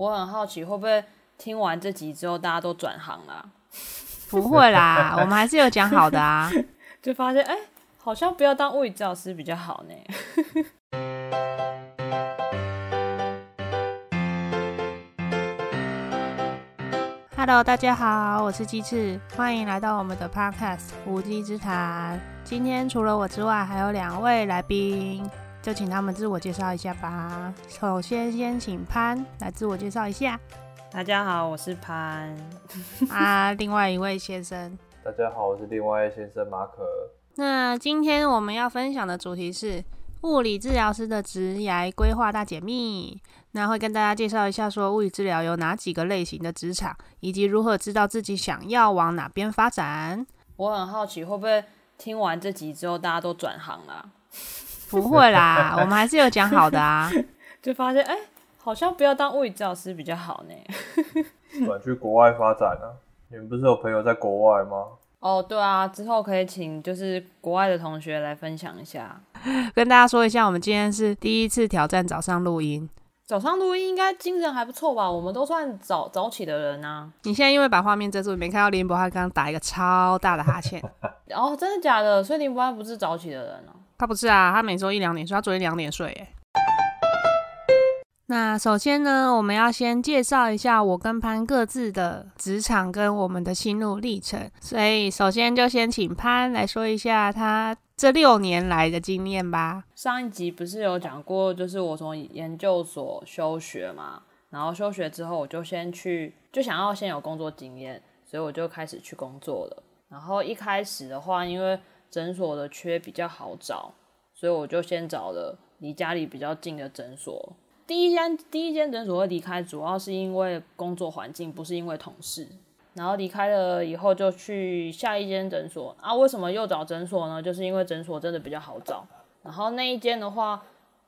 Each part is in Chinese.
我很好奇，会不会听完这集之后，大家都转行了？不会啦，我们还是有讲好的啊。就发现，哎，好像不要当物理治疗师比较好呢。Hello，大家好，我是鸡翅，欢迎来到我们的 Podcast《无稽之谈》。今天除了我之外，还有两位来宾，就请他们自我介绍一下吧。首先，先请潘来自我介绍一下。大家好，我是潘。啊，另外一位先生。大家好，我是另外一位先生马可。那今天我们要分享的主题是物理治疗师的职涯规划大解密。那会跟大家介绍一下，说物理治疗有哪几个类型的职场，以及如何知道自己想要往哪边发展。我很好奇，会不会听完这集之后，大家都转行了？不会啦，我们还是有讲好的啊。就发现，哎。好像不要当物理治疗师比较好呢。转去国外发展啊？你们不是有朋友在国外吗？哦，对啊，之后可以请就是国外的同学来分享一下，跟大家说一下，我们今天是第一次挑战早上录音。早上录音应该精神还不错吧？我们都算早早起的人啊。你现在因为把画面遮住，没看到林博他刚刚打一个超大的哈欠。哦，真的假的？所以林博他不是早起的人哦。他不是啊，他每周一两点睡，他昨天两点睡，哎。那首先呢，我们要先介绍一下我跟潘各自的职场跟我们的心路历程。所以，首先就先请潘来说一下他这六年来的经验吧。上一集不是有讲过，就是我从研究所休学嘛，然后休学之后，我就先去，就想要先有工作经验，所以我就开始去工作了。然后一开始的话，因为诊所的缺比较好找，所以我就先找了离家里比较近的诊所。第一间第一间诊所会离开，主要是因为工作环境，不是因为同事。然后离开了以后，就去下一间诊所啊。为什么又找诊所呢？就是因为诊所真的比较好找。然后那一间的话，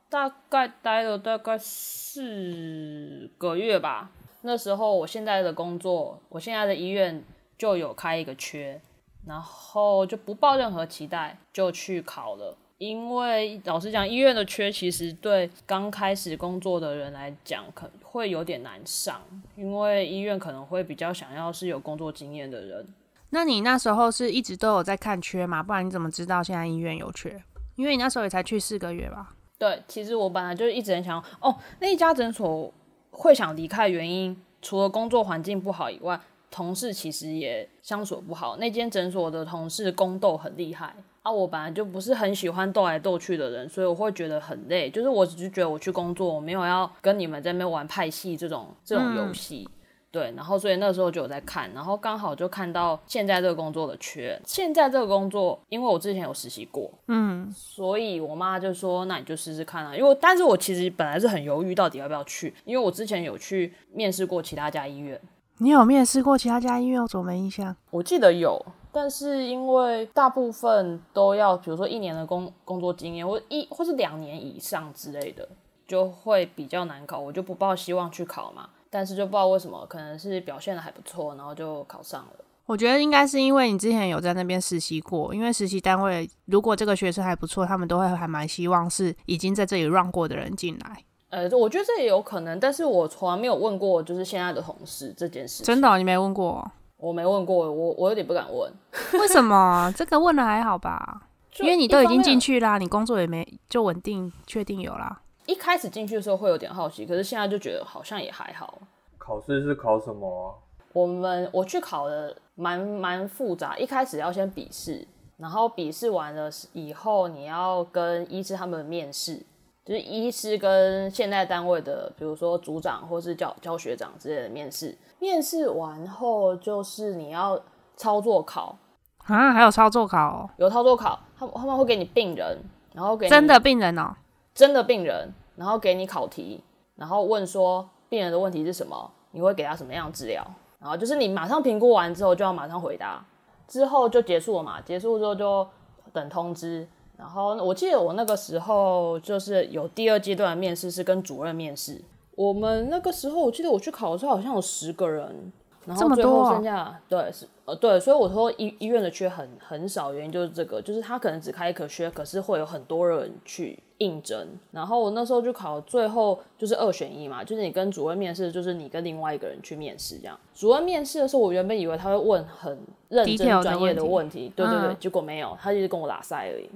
大概待了大概四个月吧。那时候我现在的工作，我现在的医院就有开一个缺，然后就不抱任何期待就去考了。因为老实讲，医院的缺其实对刚开始工作的人来讲，可能会有点难上，因为医院可能会比较想要是有工作经验的人。那你那时候是一直都有在看缺吗？不然你怎么知道现在医院有缺？因为你那时候也才去四个月吧？对，其实我本来就是一直很想哦，那一家诊所会想离开原因，除了工作环境不好以外，同事其实也相处不好。那间诊所的同事宫斗很厉害。啊，我本来就不是很喜欢斗来斗去的人，所以我会觉得很累。就是我只是觉得我去工作，我没有要跟你们在那边玩派系这种这种游戏，对。然后所以那时候就有在看，然后刚好就看到现在这个工作的缺。现在这个工作，因为我之前有实习过，嗯，所以我妈就说，那你就试试看啊。因为但是我其实本来是很犹豫，到底要不要去，因为我之前有去面试过其他家医院。你有面试过其他家医院？我怎么没印象？我记得有。但是因为大部分都要，比如说一年的工工作经验，或一或是两年以上之类的，就会比较难考。我就不抱希望去考嘛。但是就不知道为什么，可能是表现的还不错，然后就考上了。我觉得应该是因为你之前有在那边实习过，因为实习单位如果这个学生还不错，他们都会还蛮希望是已经在这里 run 过的人进来。呃，我觉得这也有可能，但是我从来没有问过，就是现在的同事这件事。真的，你没问过？我没问过，我我有点不敢问。为什么？这个问了还好吧？因为你都已经进去啦，你工作也没就稳定，确定有啦。一开始进去的时候会有点好奇，可是现在就觉得好像也还好。考试是考什么？我们我去考的蛮蛮复杂，一开始要先笔试，然后笔试完了以后，你要跟医师他们面试。就是医师跟现代单位的，比如说组长或是教教学长之类的面试，面试完后就是你要操作考啊，还有操作考，有操作考，他他们会给你病人，然后给真的病人哦，真的病人，然后给你考题，然后问说病人的问题是什么，你会给他什么样治疗，然后就是你马上评估完之后就要马上回答，之后就结束了嘛，结束之后就等通知。然后我记得我那个时候就是有第二阶段的面试是跟主任面试。我们那个时候我记得我去考的时候好像有十个人，然后最后剩下对是呃对，所以我说医医院的缺很很少，原因就是这个，就是他可能只开一科缺，可是会有很多人去应征。然后我那时候就考，最后就是二选一嘛，就是你跟主任面试，就是你跟另外一个人去面试这样。主任面试的时候，我原本以为他会问很认 Detail 真的专业的问题，对对对，嗯结果没有，他就是跟我拉塞而已。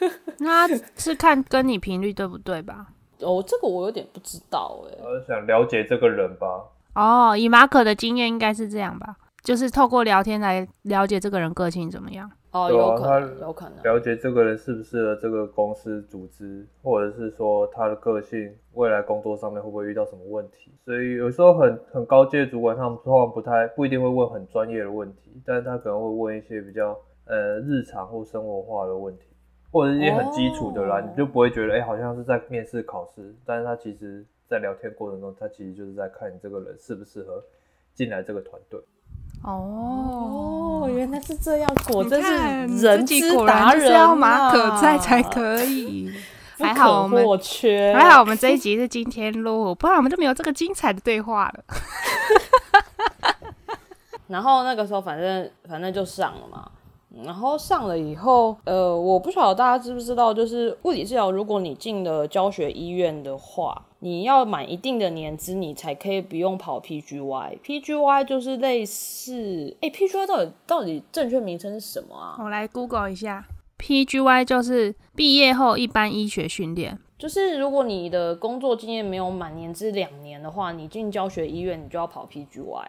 那是看跟你频率对不对吧？哦，这个我有点不知道哎、我想了解这个人吧。哦，以马可的经验应该是这样吧，就是透过聊天来了解这个人个性怎么样。哦，有可能，有可能。了解这个人适不适合这个公司组织，或者是说他的个性，未来工作上面会不会遇到什么问题。所以有时候很很高阶主管，他们通常不太不一定会问很专业的问题，但是他可能会问一些比较呃日常或生活化的问题，或者是一些很基础的啦，哦你就不会觉得哎、好像是在面试考试，但是他其实在聊天过程中，他其实就是在看你这个人适不适合进来这个团队。哦，哦，原来是这样，果你真是人之果然就是达人要马可啊在才可以。不还好我们可或缺，还好我们这一集是今天录，不然我们就没有这个精彩的对话了。然后那个时候反正反正就上了嘛，然后上了以后，呃，我不晓得大家知不知道，就是物理治疗，如果你进了教学医院的话，你要满一定的年资，你才可以不用跑 PGY。PGY 就是类似，哎，PGY 到底到底正确名称是什么啊？我来 Google 一下，PGY 就是毕业后一般医学训练。就是如果你的工作经验没有满年资两年的话，你进教学医院你就要跑 PGY。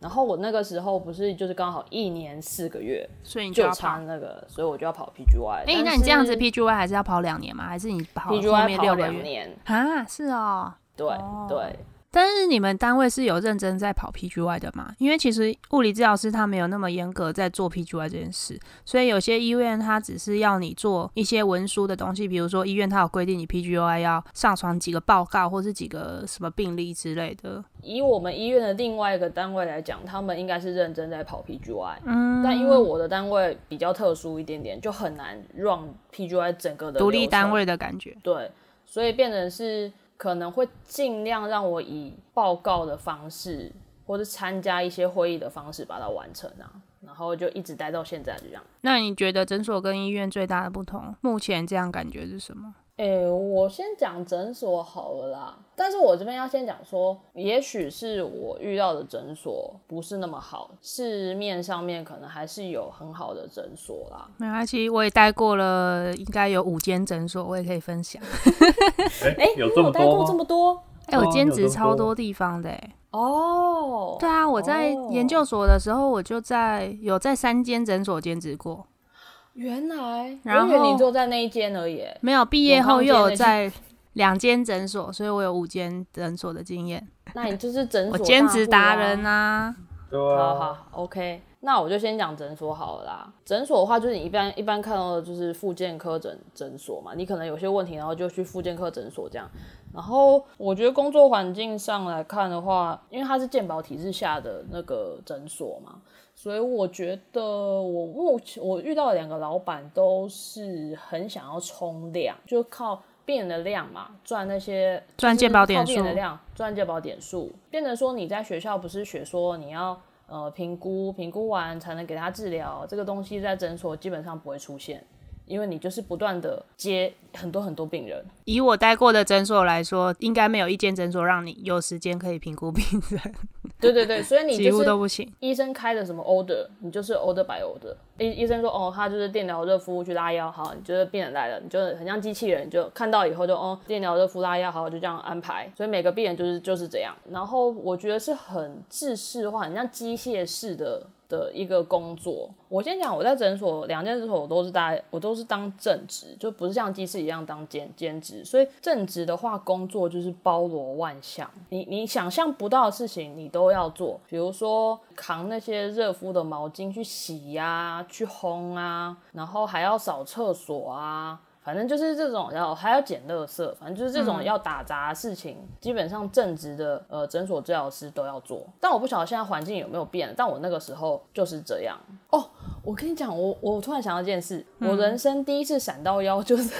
然后我那个时候不是就是刚好一年四个月，所以你就就要跑。差那个，所以我就要跑 PGY。哎、那你这样子 PGY 还是要跑两年吗？还是你跑后 PGY 跑面六个月？两年，啊，是哦。对、哦对，但是你们单位是有认真在跑 PGY 的吗？因为其实物理治疗师他没有那么严格在做 PGY 这件事，所以有些医院他只是要你做一些文书的东西，比如说医院他有规定你 PGY 要上传几个报告或是几个什么病例之类的。以我们医院的另外一个单位来讲，他们应该是认真在跑 PGY，嗯，但因为我的单位比较特殊一点点，就很难让 PGY 整个的独立单位的感觉。对，所以变成是可能会尽量让我以报告的方式，或是参加一些会议的方式把它完成啊，然后就一直待到现在这样。那你觉得诊所跟医院最大的不同，目前这样感觉是什么？诶、我先讲诊所好了啦，但是我这边要先讲说，也许是我遇到的诊所不是那么好，市面上面可能还是有很好的诊所啦。没关系，我也待过了，应该有五间诊所，我也可以分享。哎、哎、有你有待过这么多吗？这么多哎、我哦兼职超多地方的、哎。哦？对啊，我在哦研究所的时候，我就在有在三间诊所兼职过，原来，然后你就在那一间而已。没有毕业后又有在两间诊所，所以我有五间诊所的经验。那你就是诊所我兼职达人啊，对啊，好好，OK，那我就先讲诊所好了啦。诊所的话，就是你一般一般看到的就是复健科诊诊所嘛，你可能有些问题，然后就去复健科诊所这样。然后我觉得工作环境上来看的话，因为它是健保体制下的那个诊所嘛，所以我觉得我目前我遇到的两个老板都是很想要冲量，就靠病人的量嘛，赚那些赚健保点就是靠病人的数量，赚健保点数，变成说你在学校不是学说你要呃评估，评估完才能给他治疗，这个东西在诊所基本上不会出现，因为你就是不断的接很多很多病人。以我待过的诊所来说，应该没有一间诊所让你有时间可以评估病人，对对对，所以你几乎都不行。医生开的什么 order，你就是 order by order。医医生说哦，他就是电疗热敷去拉腰，好，你觉得病人来了，你就很像机器人，你就看到以后就哦，电疗热敷拉腰，好，就这样安排。所以每个病人就是就是这样。然后我觉得是很制式化，很像机械式的的一个工作。我先讲，我在诊所两间诊所我都是大，我都是当正职，就不是像鸡翅一样当兼兼职。所以正职的话，工作就是包罗万象，你你想象不到的事情你都要做，比如说扛那些热敷的毛巾去洗呀、去烘啊，然后还要扫厕所啊。反正就是这种要还要捡垃圾，反正就是这种要打杂的事情，基本上正职的呃诊所治疗师都要做。但我不晓得现在环境有没有变，但我那个时候就是这样。哦，我跟你讲，我我突然想到一件事，我人生第一次闪到腰就是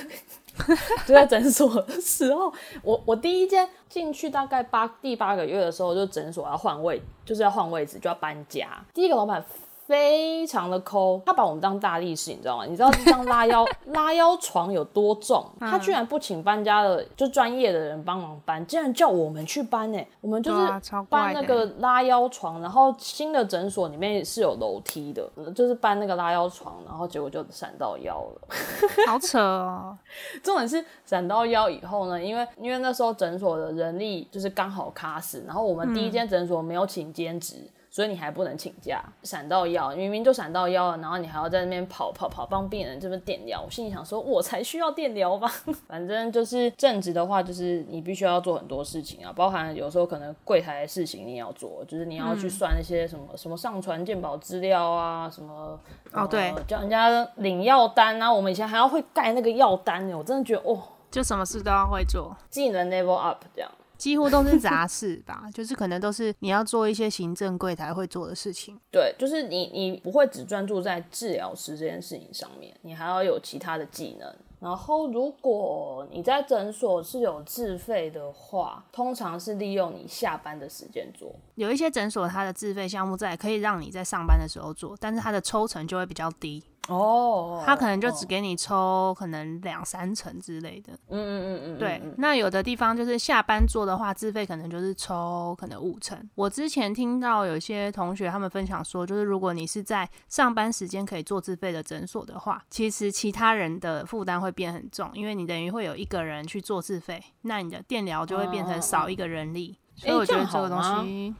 就在诊所的时候，我我第一间进去大概八第八个月的时候，就诊所要换位，就是要换位置，就要搬家。第一个老板。非常的抠，他把我们当大力士，你知道吗？你知道这张拉腰 拉腰床有多重？他居然不请搬家的就专业的人帮忙搬，竟然叫我们去搬呢？我们就是搬那个拉腰床，然后新的诊所里面是有楼梯的，就是搬那个拉腰床，然后结果就闪到腰了，好扯哦！重点是闪到腰以后呢，因为因为那时候诊所的人力就是刚好卡死，然后我们第一间诊所没有请兼职。所以你还不能请假，闪到腰，明明就闪到腰了，然后你还要在那边跑跑跑，帮病人这边电疗。我心里想说，我才需要电疗吧。反正就是正职的话，就是你必须要做很多事情啊，包含有时候可能柜台的事情你要做，就是你要去算那些什么什么上传鉴宝资料啊，什么哦对，叫人家领药单啊。我们以前还要会盖那个药单呢，我真的觉得哦，就什么事都要会做，技能 level up 这样。几乎都是杂事吧，就是可能都是你要做一些行政柜台会做的事情。对，就是你你不会只专注在治疗师这件事情上面，你还要有其他的技能。然后，如果你在诊所是有自费的话，通常是利用你下班的时间做。有一些诊所它的自费项目在，可以让你在上班的时候做，但是它的抽成就会比较低。哦，他可能就只给你抽可能两三成之类的。嗯嗯嗯嗯，对。那有的地方就是下班做的话，自费可能就是抽可能五成。我之前听到有些同学他们分享说，就是如果你是在上班时间可以做自费的诊所的话，其实其他人的负担会变很重，因为你等于会有一个人去做自费，那你的电疗就会变成少一个人力。所以我觉得这个东西，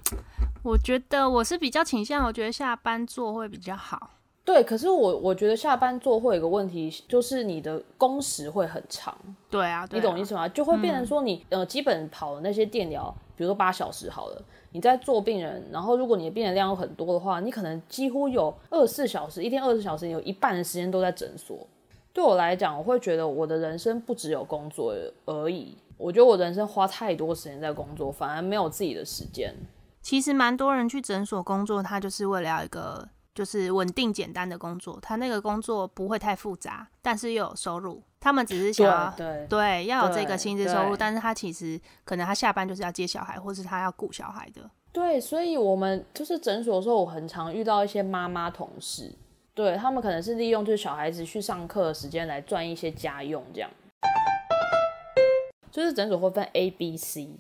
我觉得我是比较倾向，我觉得下班做会比较好。对，可是我我觉得下班做会有个问题，就是你的工时会很长。对啊，你懂意思吗？就会变成说你呃，基本跑的那些电疗，比如说八小时好了，你在做病人，然后如果你的病人量有很多的话，你可能几乎有二十四小时，一天二十四小时，你有一半的时间都在诊所。对我来讲，我会觉得我的人生不只有工作而已。我觉得我人生花太多时间在工作，反而没有自己的时间。其实蛮多人去诊所工作，他就是为了要一个。就是稳定简单的工作，他那个工作不会太复杂，但是又有收入。他们只是想对对要有这个薪资收入，但是他其实可能他下班就是要接小孩，或是他要顾小孩的。对，所以我们就是诊所的时候，我很常遇到一些妈妈同事，对他们可能是利用就是小孩子去上课的时间来赚一些家用，这样。就是诊所会分 A、B、C，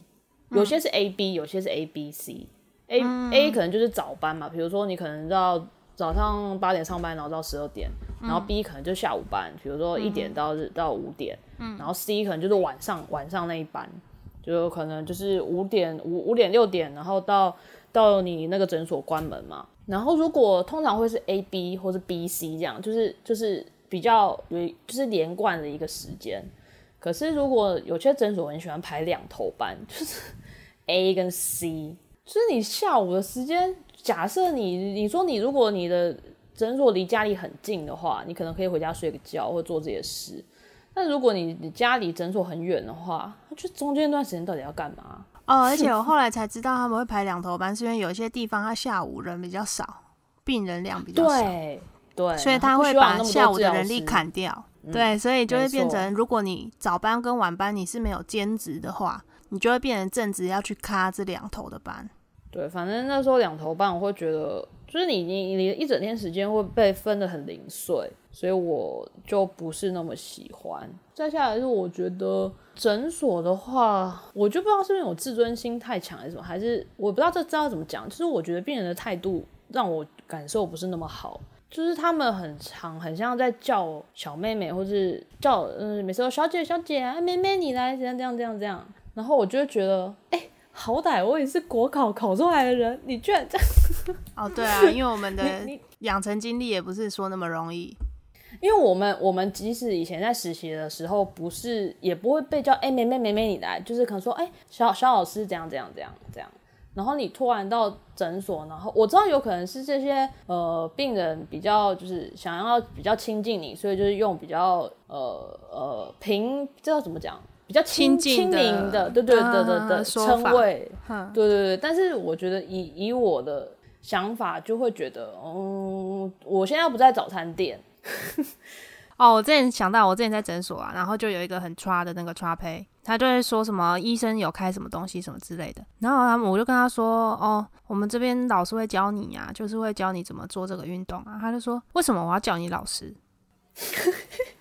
有些是 A、B，有些是 A、B、C。A、A 可能就是早班嘛，比如说你可能要。早上八点上班，然后到十二点，然后 B 可能就下午班，比如说一点到日到五点，然后 C 可能就是晚上晚上那一班，就可能就是五点五五点六点，然后到到你那个诊所关门嘛。然后如果通常会是 A B 或是 B C 这样，就是就是比较有就是连贯的一个时间。可是如果有些诊所很喜欢排两头班，就是 A 跟 C，就是你下午的时间。假设你你说你如果你的诊所离家里很近的话，你可能可以回家睡个觉或做这些事。但如果你你家离诊所很远的话，就中间那段时间到底要干嘛？哦，而且我后来才知道他们会排两头班，是因为有些地方他下午人比较少，病人量比较少，对对，所以他会把下午的人力砍掉。对，所以就会变成，如果你早班跟晚班你是没有兼职的话，你就会变成正职要去卡这两头的班。对，反正那时候两头半，我会觉得就是你你你一整天时间会被分的很零碎，所以我就不是那么喜欢。再下来是我觉得诊所的话，我就不知道是不是我自尊心太强还是什么，还是我不知道这知道怎么讲。就是我觉得病人的态度让我感受不是那么好，就是他们很长，很像在叫小妹妹，或是叫嗯，每次都小姐小姐啊，妹妹你来，这样这样这样这样，然后我就会觉得哎。好歹我也是国考考出来的人，你居然这样？哦，对啊，因为我们的养成经历也不是说那么容易。因为我们我们即使以前在实习的时候，不是也不会被叫哎，妹妹妹妹你来，就是可能说哎，小小老师这样这样这样这样。然后你突然到诊所，然后我知道有可能是这些呃病人比较就是想要比较亲近你，所以就是用比较呃呃平，这要怎么讲？比较亲亲民的，对对对对的称谓，对对对。但是我觉得以以我的想法，就会觉得，嗯，我现在不在早餐店。哦，我之前想到，我之前在诊所啊，然后就有一个很抓的那个抓胚，他就会说什么医生有开什么东西什么之类的，然后他们我就跟他说，哦，我们这边老师会教你啊、就是会教你怎么做这个运动啊。他就说，为什么我要叫你老师？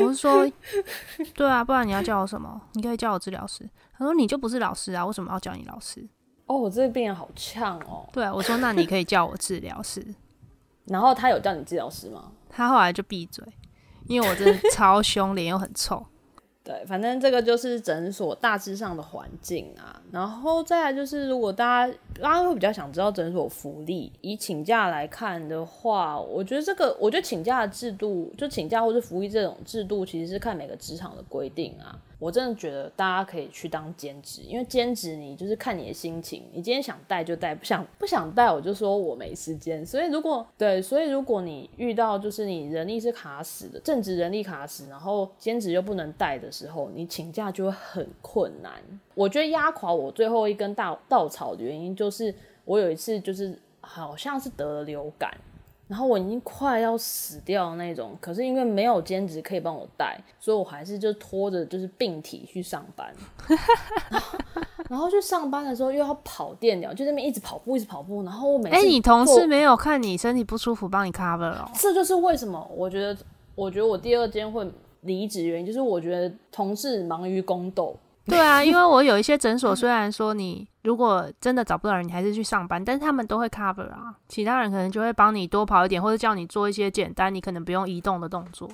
我是说，对啊，不然你要叫我什么？你可以叫我治疗师。他说你就不是老师啊，为什么要叫你老师？哦，我这个病人好呛哦。对啊，我说那你可以叫我治疗师。然后他有叫你治疗师吗？他后来就闭嘴，因为我真的超凶，脸又很臭。对，反正这个就是诊所大致上的环境啊。然后再来就是，如果大家大家会比较想知道诊所福利，以请假来看的话，我觉得这个，我觉得请假的制度，就请假或是福利这种制度，其实是看每个职场的规定啊。我真的觉得大家可以去当兼职，因为兼职你就是看你的心情，你今天想带就带，不想不想带我就说我没时间。所以如果对，所以如果你遇到就是你人力是卡死的，正职人力卡死，然后兼职又不能带的时候，你请假就会很困难。我觉得压垮我最后一根大稻草的原因就是我有一次就是好像是得了流感。然后我已经快要死掉那种，可是因为没有兼职可以帮我带，所以我还是就拖着就是病体去上班。然后然后去上班的时候又要跑电疗，就那边一直跑步，一直跑步。然后我每次哎、你同事没有看你身体不舒服帮你 cover 哦？这就是为什么我觉得，我觉得我第二间会离职原因，就是我觉得同事忙于宫斗。对啊，因为我有一些诊所，虽然说你如果真的找不到人，你还是去上班，但是他们都会 cover 啊，其他人可能就会帮你多跑一点，或者叫你做一些简单你可能不用移动的动作。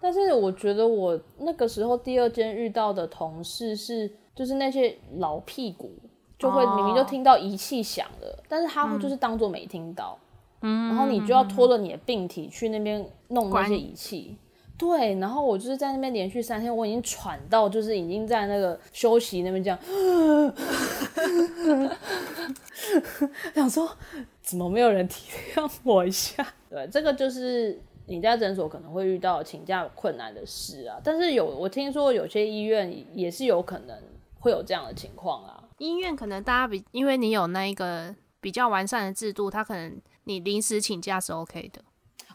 但是我觉得我那个时候第二间遇到的同事是，就是那些老屁股，就会哦明明就听到仪器响了，但是他会就是当做没听到，嗯，然后你就要拖着你的病体去那边弄那些仪器。对，然后我就是在那边连续三天，我已经喘到，就是已经在那个休息那边这样，想说怎么没有人体谅我一下？对，这个就是你在诊所可能会遇到请假困难的事啊。但是有我听说有些医院也是有可能会有这样的情况啊。医院可能大家比，因为你有那一个比较完善的制度，他可能你临时请假是 OK 的。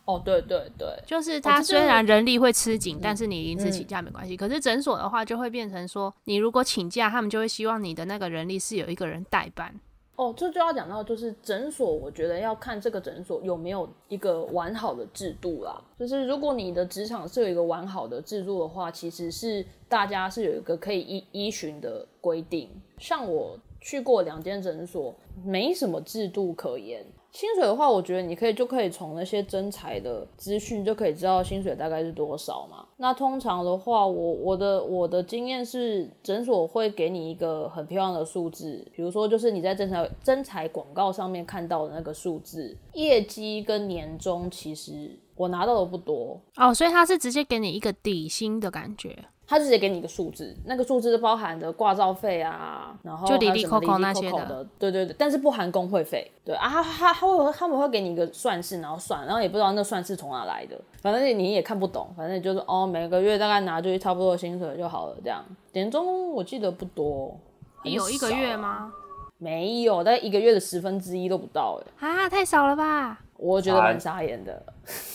哦，对对对，就是他虽然人力会吃紧，但是你临时请假没关系。可是诊所的话，就会变成说，你如果请假，他们就会希望你的那个人力是有一个人代班。哦，这就要讲到就是诊所，我觉得要看这个诊所有没有一个完好的制度啦。就是如果你的职场是有一个完好的制度的话，其实是大家是有一个可以依依循的规定。像我去过两间诊所，没什么制度可言。薪水的话，我觉得你可以就可以从那些征才的资讯就可以知道薪水大概是多少嘛。那通常的话，我我的我的经验是，诊所会给你一个很漂亮的数字，比如说就是你在征才征才广告上面看到的那个数字，业绩跟年终其实我拿到的不多，哦，所以他是直接给你一个底薪的感觉。他直接给你一个数字，那个数字包含的挂照费啊，然后就里里还有什么扣扣里里那些的对对对，但是不含工会费，对啊，他他他会他们会给你一个算式，然后算，然后也不知道那算式从哪来的，反正你也看不懂，反正就是哦，每个月大概拿就差不多的薪水就好了，这样。年终我记得不多，很有一个？月吗？没有，大概一个月的十分之一都不到，哎，啊，太少了吧！我觉得蛮傻眼的。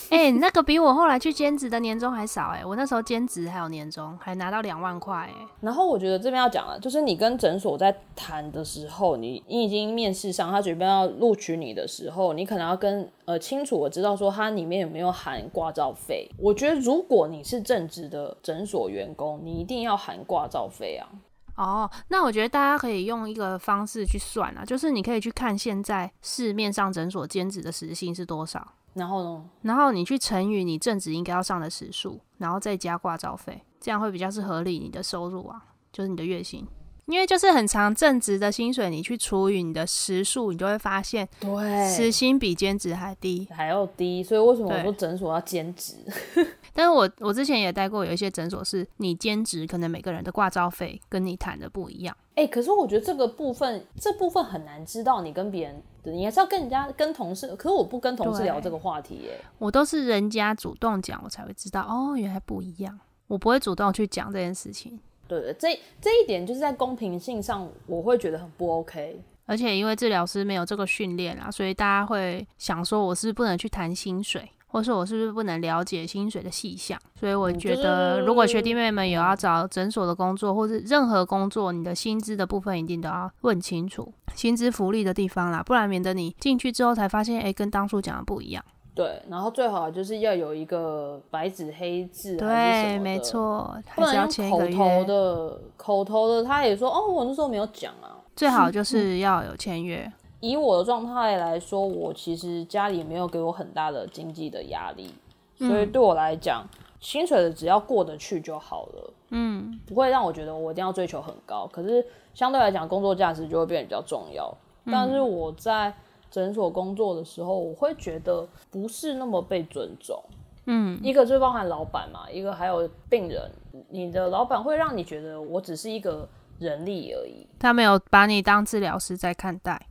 哎、那个比我后来去兼职的年终还少哎、我那时候兼职还有年终，还拿到两万块哎、然后我觉得这边要讲了，就是你跟诊所在谈的时候，你你已经面试上，他准备要录取你的时候，你可能要跟呃清楚我知道说它里面有没有含挂照费。我觉得如果你是正职的诊所员工，你一定要含挂照费啊。哦，那我觉得大家可以用一个方式去算啊，就是你可以去看现在市面上诊所兼职的时薪是多少，然后呢，然后你去乘以你正职应该要上的时数，然后再加挂照费，这样会比较是合理你的收入啊，就是你的月薪。因为就是很长正职的薪水，你去除以你的时数，你就会发现对时，薪比兼职还低。还要低，所以为什么我对说诊所要兼职？但是我我之前也待过有一些诊所，是你兼职，可能每个人的挂照费跟你谈的不一样。哎、可是我觉得这个部分，这部分很难知道。你跟别人，你还是要跟人家、跟同事。可是我不跟同事聊这个话题耶。我都是人家主动讲，我才会知道哦，原来不一样。我不会主动去讲这件事情，对对，这这一点就是在公平性上，我会觉得很不 OK。而且因为治疗师没有这个训练啊，所以大家会想说，我是不能去谈薪水，或是我是不是不能了解薪水的细项？所以我觉得，如果学弟妹们有要找诊所的工作，或是任何工作，你的薪资的部分一定都要问清楚，薪资福利的地方啦，不然免得你进去之后才发现，哎、跟当初讲的不一样。对，然后最好就是要有一个白纸黑字，对，没，错，还是要不能用签一个口头，的，口头的他也说哦，我那时候没有讲啊。最好 就是要有签约。以我的状态来说，我其实家里没有给我很大的经济的压力，所以对我来讲，薪水的只要过得去就好了，嗯，不会让我觉得我一定要追求很高。可是相对来讲，工作价值就会变得比较重要。但是我在诊所工作的时候，我会觉得不是那么被尊重。嗯，一个就包含老板嘛，一个还有病人。你的老板会让你觉得我只是一个人力而已。他没有把你当治疗师在看待。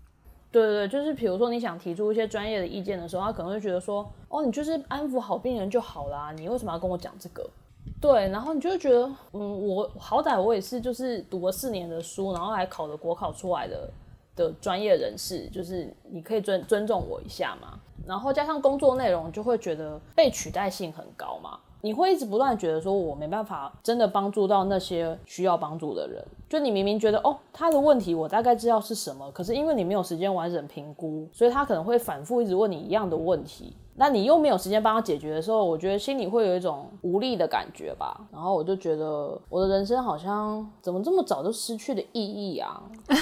对对对，就是比如说你想提出一些专业的意见的时候，他可能会觉得说，哦，你就是安抚好病人就好啦，你为什么要跟我讲这个？对，然后你就会觉得，嗯，我好歹我也是就是读了四年的书，然后还考了国考出来的的专业人士，就是你可以尊尊重我一下嘛。然后加上工作内容，就会觉得被取代性很高嘛。你会一直不断觉得说，我没办法真的帮助到那些需要帮助的人。就你明明觉得哦，他的问题我大概知道是什么，可是因为你没有时间完整评估，所以他可能会反复一直问你一样的问题。那你又没有时间帮他解决的时候，我觉得心里会有一种无力的感觉吧。然后我就觉得我的人生好像怎么这么早就失去了意义啊！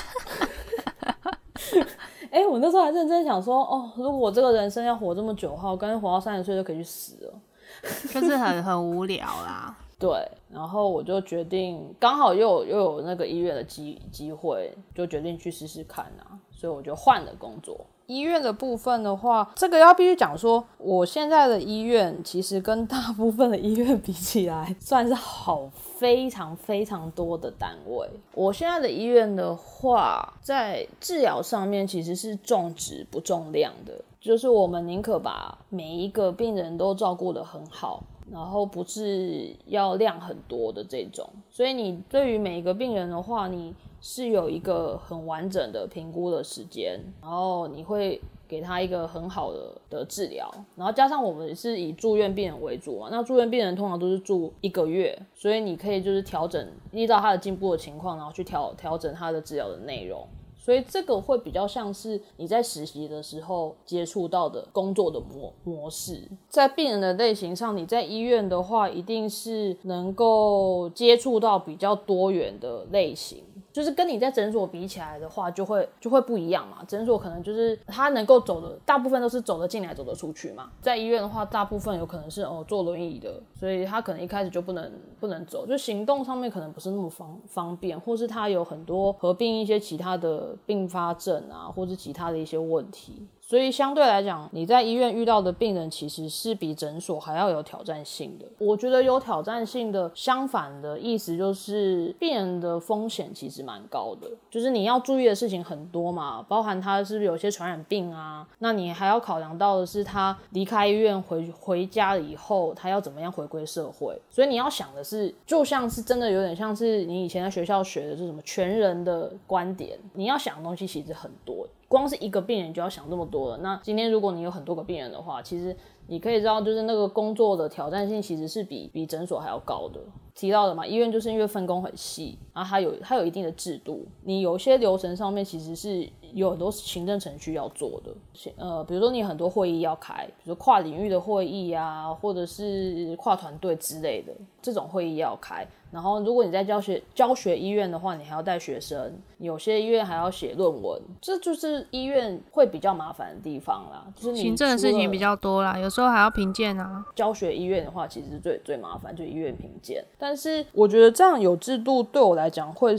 哎、我那时候还认真想说，哦，如果我这个人生要活这么久的话，我干脆活到三十岁就可以去死了。就是很很无聊啦。对，然后我就决定，刚好又有又有那个医院的机机会，就决定去试试看啊，所以我就换了工作。医院的部分的话，这个要必须讲说，我现在的医院其实跟大部分的医院比起来，算是好非常非常多的单位。我现在的医院的话，在治疗上面其实是重质不重量的，就是我们宁可把每一个病人都照顾得很好，然后不是要量很多的这种。所以你对于每一个病人的话，你是有一个很完整的评估的时间，然后你会给他一个很好的的治疗，然后加上我们是以住院病人为主嘛，那住院病人通常都是住一个月，所以你可以就是调整依照他的进步的情况，然后去调调整他的治疗的内容。所以这个会比较像是你在实习的时候接触到的工作的模模式。在病人的类型上，你在医院的话，一定是能够接触到比较多元的类型。就是跟你在诊所比起来的话，就会就会不一样嘛。诊所可能就是他能够走的，大部分都是走得进来、走得出去嘛。在医院的话，大部分有可能是哦坐轮椅的，所以他可能一开始就不能不能走，就行动上面可能不是那么方方便，或是他有很多合并一些其他的并发症啊，或是其他的一些问题。所以相对来讲，你在医院遇到的病人其实是比诊所还要有挑战性的。我觉得有挑战性的，相反的意思就是病人的风险其实蛮高的，就是你要注意的事情很多嘛，包含他是不是有些传染病啊，那你还要考量到的是他离开医院回回家了以后，他要怎么样回归社会。所以你要想的是，就像是真的有点像是你以前在学校学的是什么全人的观点，你要想的东西其实很多。光是一个病人就要想这么多了。那今天如果你有很多个病人的话，其实你可以知道，就是那个工作的挑战性其实是比比诊所还要高的。提到的嘛，医院就是因为分工很细，然后它有它有一定的制度，你有些流程上面其实是有很多行政程序要做的。呃，比如说你很多会议要开，比如说跨领域的会议啊，或者是跨团队之类的这种会议要开。然后，如果你在教学教学医院的话，你还要带学生，有些医院还要写论文，这就是医院会比较麻烦的地方啦。就是你行政的事情比较。多啦，有时候还要评鉴啊。教学医院的话，其实最最麻烦就医院评鉴。但是我觉得这样有制度对我来讲会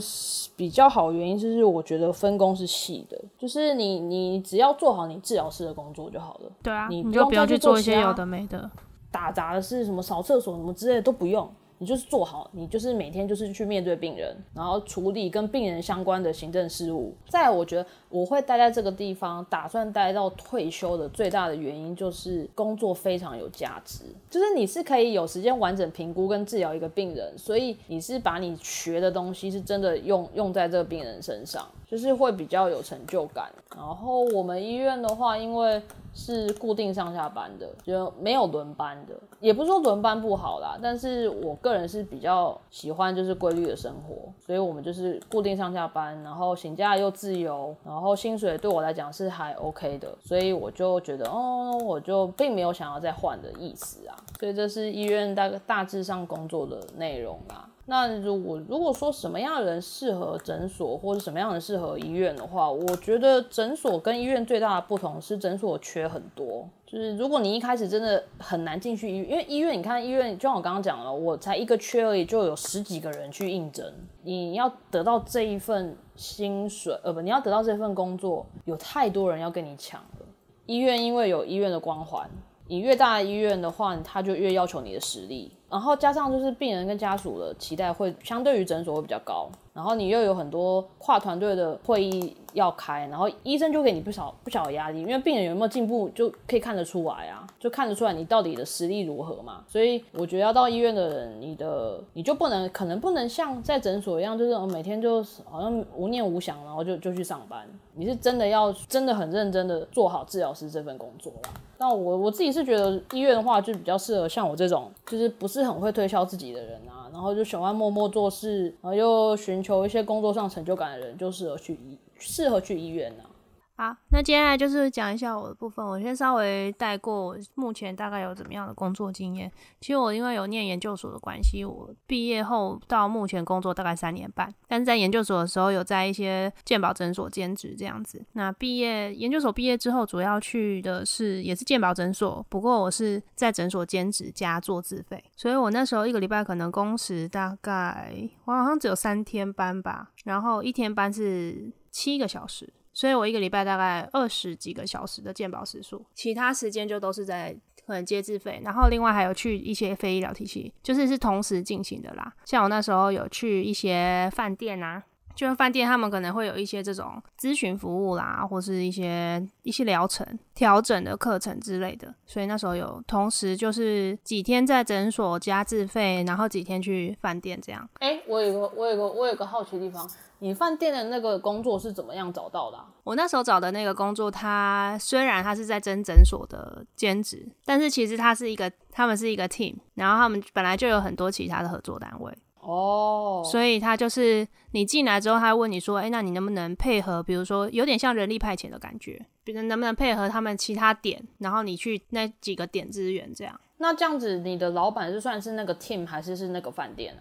比较好，原因就是我觉得分工是细的，就是你你只要做好你治疗师的工作就好了，对啊，你不用去去做一些有的没的。打杂的是什么扫厕所什么之类的都不用。就是做好，你就是每天就是去面对病人，然后处理跟病人相关的行政事务。再，我觉得我会待在这个地方，打算待到退休的最大的原因就是工作非常有价值，就是你是可以有时间完整评估跟治疗一个病人，所以你是把你学的东西是真的用用在这个病人身上。就是会比较有成就感。然后我们医院的话，因为是固定上下班的，就没有轮班的。也不是说轮班不好啦，但是我个人是比较喜欢就是规律的生活，所以我们就是固定上下班，然后请假又自由，然后薪水对我来讲是还 OK 的，所以我就觉得哦，我就并没有想要再换的意思啊。所以这是医院大概大致上工作的内容啦。那如果如果说什么样的人适合诊所，或者什么样的人适合医院的话，我觉得诊所跟医院最大的不同是诊所缺很多。就是如果你一开始真的很难进去医院，因为医院你看医院，就像我刚刚讲了，我才一个缺而已，就有十几个人去应征。你要得到这一份薪水，呃不，你要得到这份工作，有太多人要跟你抢了。医院因为有医院的光环，你越大医院的话，他就越要求你的实力。然后加上就是病人跟家属的期待会相对于诊所会比较高，然后你又有很多跨团队的会议要开，然后医生就给你不少不小的压力，因为病人有没有进步就可以看得出来啊，就看得出来你到底的实力如何嘛。所以我觉得要到医院的人，你的你就不能可能不能像在诊所一样，就是每天就好像无念无想，然后就就去上班。你是真的要真的很认真的做好治疗师这份工作了。那我我自己是觉得医院的话，就比较适合像我这种，就是不是很会推销自己的人啊，然后就喜欢默默做事，然后又寻求一些工作上成就感的人，就适合去医，适合去医院啊。好，那接下来就是讲一下我的部分。我先稍微带过目前大概有怎么样的工作经验。其实我因为有念研究所的关系，我毕业后到目前工作大概三年半。但是在研究所的时候，有在一些健保诊所兼职这样子。那毕业研究所毕业之后，主要去的是也是健保诊所，不过我是在诊所兼职加做自费。所以我那时候一个礼拜可能工时大概我好像只有三天班吧，然后一天班是七个小时。所以我一个礼拜大概二十几个小时的健保时数，其他时间就都是在可能接自费，然后另外还有去一些非医疗体系，就是是同时进行的啦。像我那时候有去一些饭店啊，就是饭店他们可能会有一些这种咨询服务啦，或是一些一些疗程调整的课程之类的。所以那时候有同时就是几天在诊所加自费，然后几天去饭店这样。哎，我有个我有个我有个好奇的地方。你饭店的那个工作是怎么样找到的？我那时候找的那个工作，它虽然它是在真诊所的兼职，但是其实它是一个，他们是一个 team，然后他们本来就有很多其他的合作单位哦，所以他就是你进来之后，他问你说，哎，那你能不能配合？比如说有点像人力派遣的感觉，别人能不能配合他们其他点，然后你去那几个点支援这样？那这样子，你的老板是算是那个 team 还是是那个饭店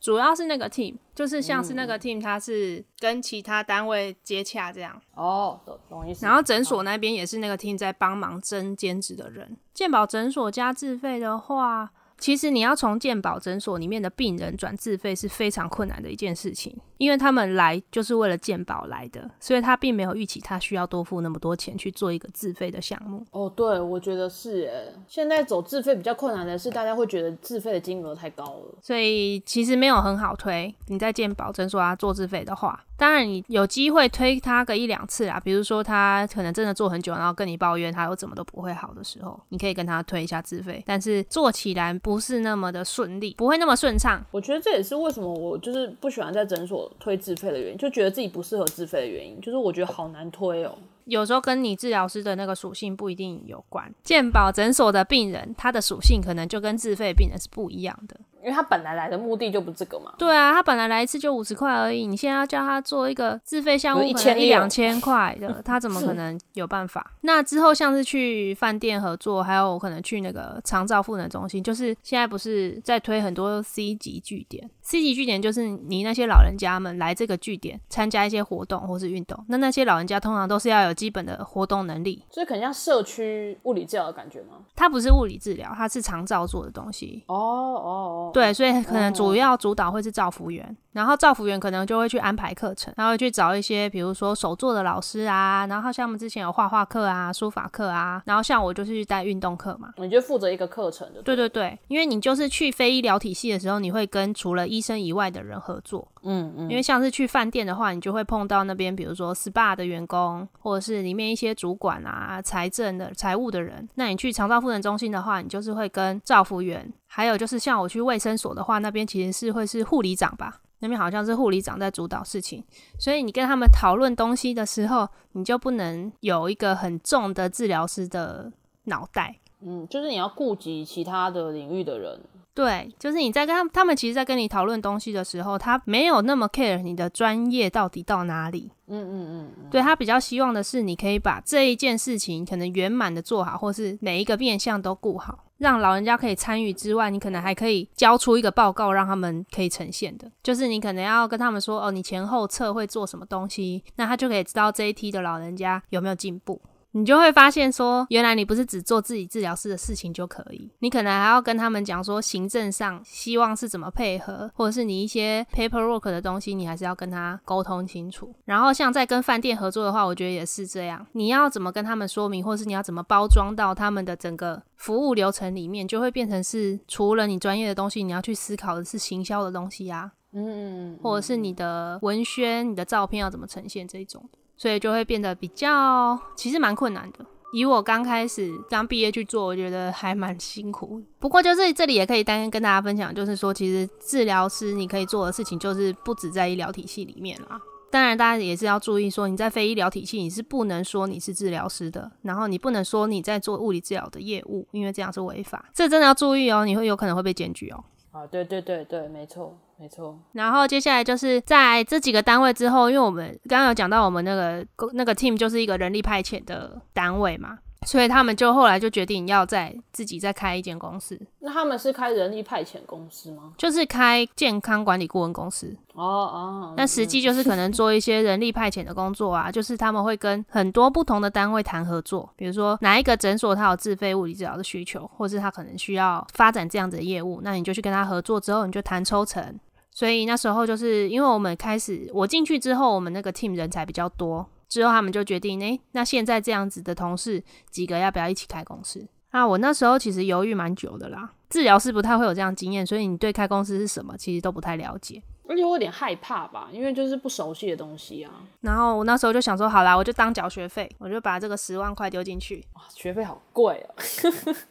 主要是那个 team，就是像是那个 team，他是跟其他单位接洽这样。哦，懂懂意思。然后诊所那边也是那个 team 在帮忙增兼职的人。健保诊所加自费的话。其实你要从健保诊所里面的病人转自费是非常困难的一件事情，因为他们来就是为了健保来的，所以他并没有预期他需要多付那么多钱去做一个自费的项目。哦，对，我觉得是诶。现在走自费比较困难的是，大家会觉得自费的金额太高了，所以其实没有很好推。你在健保诊所啊做自费的话。当然，你有机会推他个一两次啊，比如说他可能真的做很久，然后跟你抱怨他又怎么都不会好的时候，你可以跟他推一下自费。但是做起来不是那么的顺利，不会那么顺畅。我觉得这也是为什么我就是不喜欢在诊所推自费的原因，就觉得自己不适合自费的原因，就是我觉得好难推哦。有时候跟你治疗师的那个属性不一定有关。健保诊所的病人，他的属性可能就跟自费病人是不一样的。因为他本来来的目的就不这个嘛。对啊，他本来来一次就五十块而已，你现在要叫他做一个自费项目，一千一两千块的，他怎么可能有办法？那之后像是去饭店合作，还有可能去那个长照赋能中心，就是现在不是在推很多 C 级据点？C 级据点就是你那些老人家们来这个据点参加一些活动或是运动，那那些老人家通常都是要有基本的活动能力，所以很像社区物理治疗的感觉吗？它不是物理治疗，它是长照做的东西。哦哦哦，对，所以可能。主要主导会是造福员，然后造福员可能就会去安排课程，然后去找一些比如说手作的老师啊，然后像我们之前有画画课啊、书法课啊，然后像我就是去带运动课嘛，你就负责一个课程的。对对对，因为你就是去非医疗体系的时候，你会跟除了医生以外的人合作。嗯嗯，因为像是去饭店的话，你就会碰到那边比如说 SPA 的员工，或者是里面一些主管啊、财政的、财务的人。那你去长照复人中心的话，你就是会跟照服员。还有就是像我去卫生所的话，那边其实是会是护理长吧，那边好像是护理长在主导事情，所以你跟他们讨论东西的时候，你就不能有一个很重的治疗师的脑袋。嗯，就是你要顾及其他的领域的人。对，就是你在跟他们，他们其实，在跟你讨论东西的时候，他没有那么 care 你的专业到底到哪里。嗯嗯嗯，对他比较希望的是，你可以把这一件事情可能圆满的做好，或是每一个面向都顾好，让老人家可以参与之外，你可能还可以交出一个报告，让他们可以呈现的。就是你可能要跟他们说，哦，你前后测会做什么东西，那他就可以知道这一梯的老人家有没有进步。你就会发现说，原来你不是只做自己治疗师的事情就可以，你可能还要跟他们讲说，行政上希望是怎么配合，或者是你一些 paperwork 的东西，你还是要跟他沟通清楚。然后像在跟饭店合作的话，我觉得也是这样，你要怎么跟他们说明，或者是你要怎么包装到他们的整个服务流程里面，就会变成是除了你专业的东西，你要去思考的是行销的东西啊，嗯，或者是你的文宣、你的照片要怎么呈现这种。所以就会变得比较，其实蛮困难的。以我刚开始刚毕业去做，我觉得还蛮辛苦。不过就是这里也可以单跟大家分享，就是说其实治疗师你可以做的事情，就是不止在医疗体系里面啦。当然，大家也是要注意说，你在非医疗体系，你是不能说你是治疗师的，然后你不能说你在做物理治疗的业务，因为这样是违法。这真的要注意哦，你会有可能会被检举哦。啊，对对对对，没错。没错，然后接下来就是在这几个单位之后，因为我们刚刚有讲到我们那个那个 team 就是一个人力派遣的单位嘛。所以他们就后来就决定要在自己再开一间公司。那他们是开人力派遣公司吗？就是开健康管理顾问公司。哦哦。那实际就是可能做一些人力派遣的工作啊，就是他们会跟很多不同的单位谈合作，比如说哪一个诊所他有自费物理治疗的需求，或是他可能需要发展这样子的业务，那你就去跟他合作之后，你就谈抽成。所以那时候就是因为我们开始我进去之后，我们那个 team 人才比较多。之后他们就决定，哎，那现在这样子的同事几个要不要一起开公司？那我那时候其实犹豫蛮久的啦。治疗师不太会有这样经验，所以你对开公司是什么，其实都不太了解。而且我有点害怕吧，因为就是不熟悉的东西啊。然后我那时候就想说，好啦，我就当缴学费，我就把这个十万块丢进去。哇，学费好贵哦。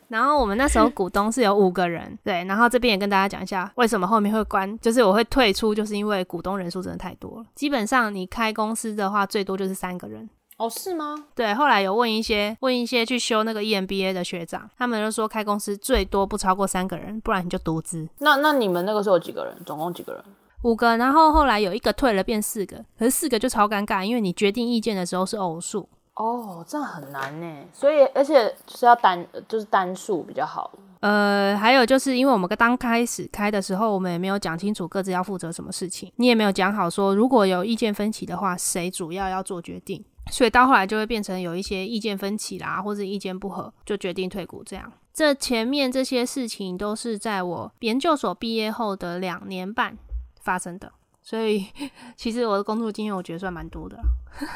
然后我们那时候股东是有五个人，对。然后这边也跟大家讲一下，为什么后面会关，就是我会退出，就是因为股东人数真的太多了。基本上你开公司的话，最多就是三个人。哦，是吗？对，后来有问一些问一些去修那个 EMBA 的学长，他们就说开公司最多不超过三个人，不然你就独资。那那你们那个时候有几个人？总共几个人？五个。然后后来有一个退了，变四个。可是四个就超尴尬，因为你决定意见的时候是偶数。哦，这样很难呢。所以而且就是要单，就是单数比较好。呃，还有就是因为我们刚开始开的时候，我们也没有讲清楚各自要负责什么事情，你也没有讲好说如果有意见分歧的话，谁主要要做决定。所以到后来就会变成有一些意见分歧啦，或者意见不合，就决定退股这样。这前面这些事情都是在我研究所毕业后的两年半发生的。所以，其实我的工作经验，我觉得算蛮多的。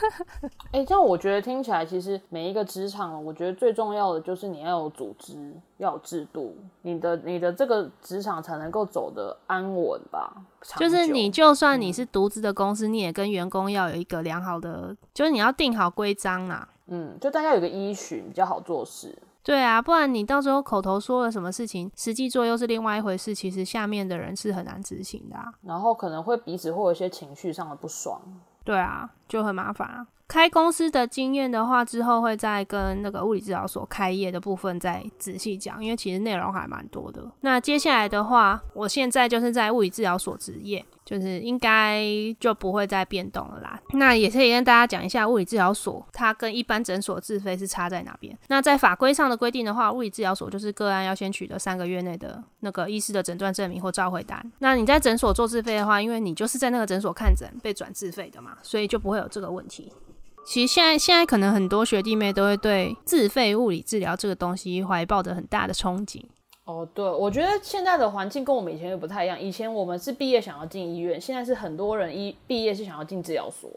哎，这样我觉得听起来，其实每一个职场，我觉得最重要的就是你要有组织，要有制度，你的你的这个职场才能够走得安稳吧。就是你就算你是独资的公司，你也跟员工要有一个良好的，就是你要定好规章啊。嗯，就大家有个依循，比较好做事。对啊，不然你到时候口头说了什么事情，实际做又是另外一回事。其实下面的人是很难执行的，然后可能会彼此会有一些情绪上的不爽。对啊，就很麻烦啊。开公司的经验的话，之后会再跟那个物理治疗所开业的部分再仔细讲，因为其实内容还蛮多的。那接下来的话，我现在就是在物理治疗所执业。就是应该就不会再变动了啦。那也可以跟大家讲一下，物理治疗所它跟一般诊所自费是差在哪边。那在法规上的规定的话，物理治疗所就是个案要先取得三个月内的那个医师的诊断证明或召回单。那你在诊所做自费的话，因为你就是在那个诊所看诊被转自费的嘛，所以就不会有这个问题。其实现在现在可能很多学弟妹都会对自费物理治疗这个东西怀抱着很大的憧憬。哦，对，我觉得现在的环境跟我们以前又不太一样。以前我们是毕业想要进医院，现在是很多人一毕业是想要进治疗所，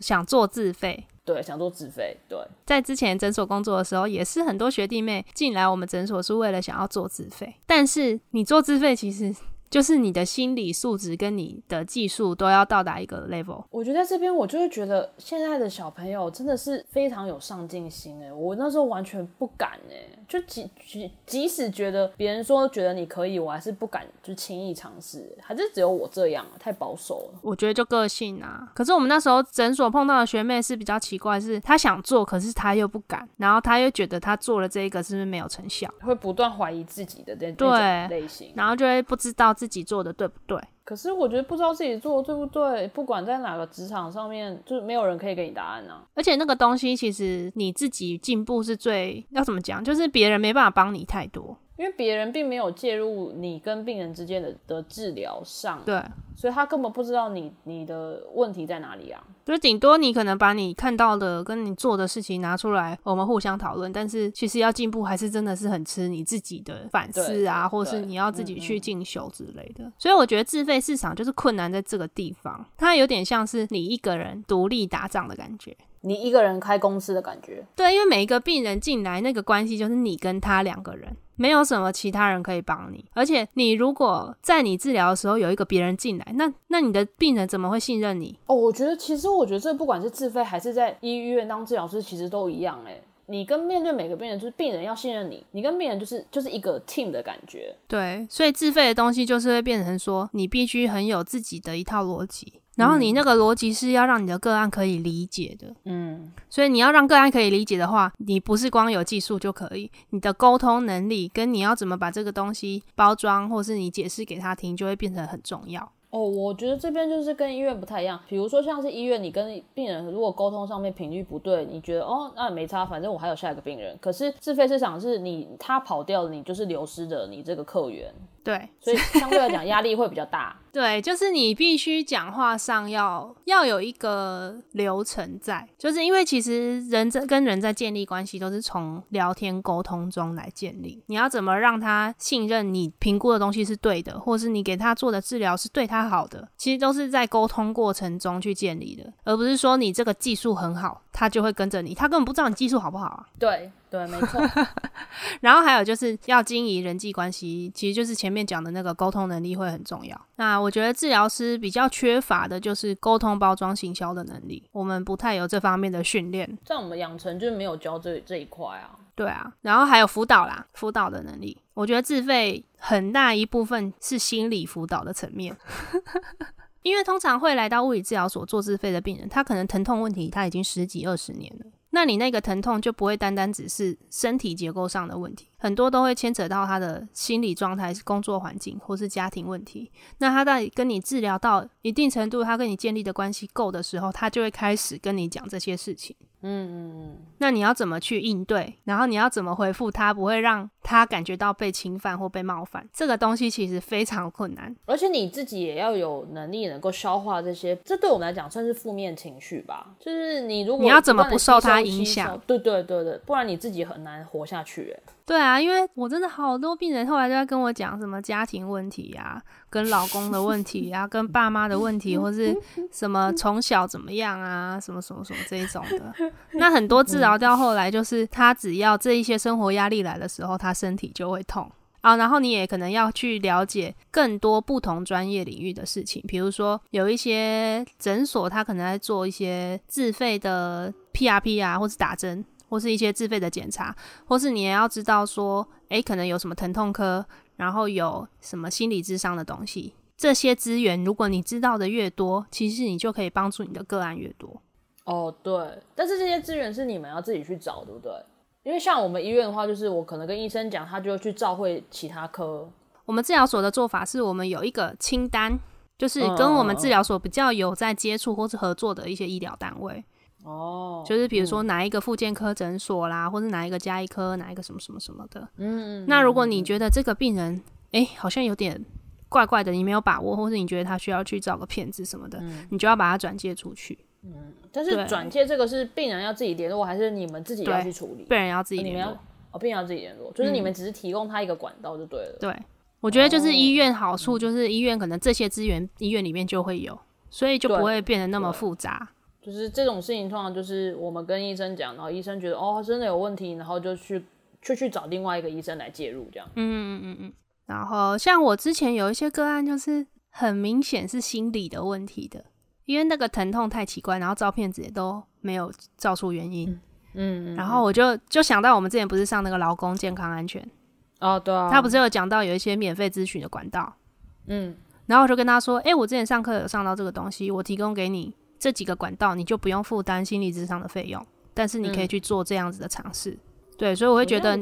想做自费。对，想做自费。对，在之前诊所工作的时候，也是很多学弟妹进来我们诊所是为了想要做自费。但是你做自费，其实就是你的心理素质跟你的技术都要到达一个 level。我觉得在这边我就会觉得现在的小朋友真的是非常有上进心哎，我那时候完全不敢哎，就即即即使觉得别人说觉得你可以，我还是不敢就轻易尝试，还是只有我这样太保守了。我觉得就个性啊。可是我们那时候诊所碰到的学妹是比较奇怪，是她想做，可是她又不敢，然后她又觉得她做了这一个是不是没有成效，会不断怀疑自己的那对那种类型。然后就会不知道自己做的对不对。可是我觉得不知道自己做的对不对，不管在哪个职场上面，就是没有人可以给你答案啊。而且那个东西其实你自己进步是最要怎么讲，就是别人没办法帮你太多。因为别人并没有介入你跟病人之间的的治疗上，对，所以他根本不知道你你的问题在哪里啊。就是顶多你可能把你看到的跟你做的事情拿出来，我们互相讨论。但是其实要进步，还是真的是很吃你自己的反思啊，或是你要自己去进修之类的。所以我觉得自费市场就是困难在这个地方，它有点像是你一个人独立打仗的感觉。你一个人开公司的感觉，对，因为每一个病人进来，那个关系就是你跟他两个人，没有什么其他人可以帮你。而且你如果在你治疗的时候有一个别人进来，那那你的病人怎么会信任你？哦，我觉得其实我觉得这不管是自费还是在医院当治疗师，其实都一样哎。你跟面对每个病人，就是病人要信任你，你跟病人就是就是一个 team 的感觉。对，所以自费的东西就是会变成说，你必须很有自己的一套逻辑。然后你那个逻辑是要让你的个案可以理解的，嗯，所以你要让个案可以理解的话，你不是光有技术就可以，你的沟通能力跟你要怎么把这个东西包装，或是你解释给他听，就会变成很重要。哦，我觉得这边就是跟医院不太一样。比如说，像是医院，你跟病人如果沟通上面频率不对，你觉得哦，那没差，反正我还有下一个病人。可是自费市场是你他跑掉了，你就是流失的你这个客源。对，所以相对来讲压力会比较大。对，就是你必须讲话上要要有一个流程在，就是因为其实人在跟人在建立关系都是从聊天沟通中来建立。你要怎么让他信任你评估的东西是对的，或是你给他做的治疗是对他好的，其实都是在沟通过程中去建立的，而不是说你这个技术很好，他就会跟着你，他根本不知道你技术好不好啊。对。对，没错。然后还有就是要经营人际关系，其实就是前面讲的那个沟通能力会很重要。那我觉得治疗师比较缺乏的就是沟通、包装、行销的能力，我们不太有这方面的训练。在我们养成就是没有教这这一块啊。对啊，然后还有辅导啦，辅导的能力，我觉得自费很大一部分是心理辅导的层面，因为通常会来到物理治疗所做自费的病人，他可能疼痛问题他已经十几二十年了。那你那个疼痛就不会单单只是身体结构上的问题，很多都会牵扯到他的心理状态、工作环境或是家庭问题。那他在跟你治疗到一定程度，他跟你建立的关系够的时候，他就会开始跟你讲这些事情。嗯嗯嗯，那你要怎么去应对？然后你要怎么回复他，不会让他感觉到被侵犯或被冒犯？这个东西其实非常困难，而且你自己也要有能力能够消化这些。这对我们来讲算是负面情绪吧。就是你如果你要怎么不受他影响？对对对对，不然你自己很难活下去。哎。对啊，因为我真的好多病人后来都在跟我讲什么家庭问题呀，跟老公的问题呀，跟爸妈的问题，或是什么从小怎么样啊，什么什么什么这一种的。那很多治疗到后来，就是他只要这一些生活压力来的时候，他身体就会痛啊。然后你也可能要去了解更多不同专业领域的事情，比如说有一些诊所，他可能在做一些自费的 PRP 啊，或是打针。或是一些自费的检查，或是你也要知道说，诶，可能有什么疼痛科，然后有什么心理智商的东西，这些资源，如果你知道的越多，其实你就可以帮助你的个案越多。哦，对，但是这些资源是你们要自己去找，对不对？因为像我们医院的话，就是我可能跟医生讲，他就去照会其他科。我们治疗所的做法是我们有一个清单，就是跟我们治疗所比较有在接触或是合作的一些医疗单位。哦，就是比如说哪一个附健科诊所啦，或者哪一个加医科，哪一个什么什么什么的。嗯，那如果你觉得这个病人，哎，好像有点怪怪的，你没有把握，或者你觉得他需要去找个骗子什么的，你就要把他转介出去。嗯，但是转介这个是病人要自己联络，还是你们自己要去处理？病人要自己联络。哦，病人要自己联络，就是你们只是提供他一个管道就对了。对，我觉得就是医院好处就是医院可能这些资源医院里面就会有，所以就不会变得那么复杂。就是这种事情，通常就是我们跟医生讲，然后医生觉得哦真的有问题，然后就去就去找另外一个医生来介入这样。嗯嗯嗯嗯。然后像我之前有一些个案，就是很明显是心理的问题的，因为那个疼痛太奇怪，然后照片子也都没有照出原因。嗯，然后我就就想到我们之前不是上那个劳工健康安全，哦，对啊，他不是有讲到有一些免费咨询的管道，嗯然后我就跟他说，诶，我之前上课有上到这个东西，我提供给你这几个管道，你就不用负担心理智商的费用，但是你可以嗯去做这样子的尝试。对，所以我会觉得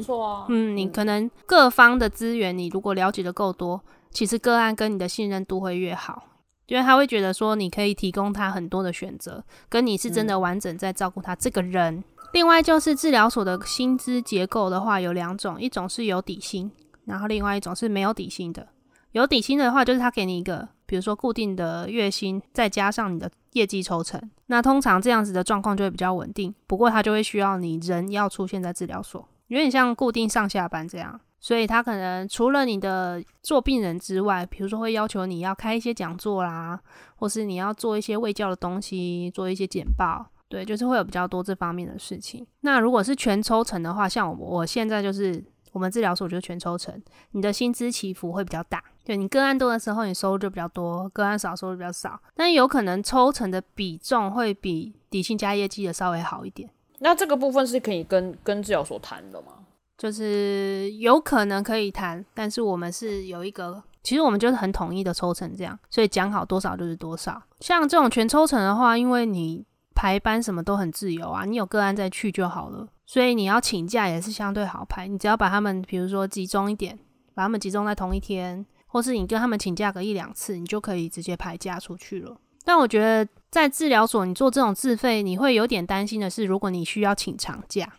嗯，你可能各方的资源，你如果了解的够多，其实个案跟你的信任度会越好，因为他会觉得说你可以提供他很多的选择，跟你是真的完整在照顾他这个人。另外就是治疗所的薪资结构的话有两种，一种是有底薪，然后另外一种是没有底薪的。有底薪的话，就是他给你一个，比如说固定的月薪，再加上你的业绩抽成。那通常这样子的状况就会比较稳定，不过他就会需要你人要出现在治疗所，有点像固定上下班这样。所以他可能除了你的做病人之外，比如说会要求你要开一些讲座啦，或是你要做一些卫教的东西，做一些简报，对，就是会有比较多这方面的事情。那如果是全抽成的话，像我我现在就是我们治疗所就全抽成，你的薪资起伏会比较大。对你个案多的时候，你收入就比较多；个案少，收入比较少。但有可能抽成的比重会比底薪加业绩的稍微好一点，那这个部分是可以跟跟治疗所谈的吗？就是有可能可以谈，但是我们是有一个，其实我们就是很统一的抽成这样，所以讲好多少就是多少。像这种全抽成的话，因为你排班什么都很自由啊，你有个案再去就好了，所以你要请假也是相对好排。你只要把他们，比如说集中一点，把他们集中在同一天，或是你跟他们请假个一两次，你就可以直接排假出去了。但我觉得在治疗所你做这种自费，你会有点担心的是，如果你需要请长假，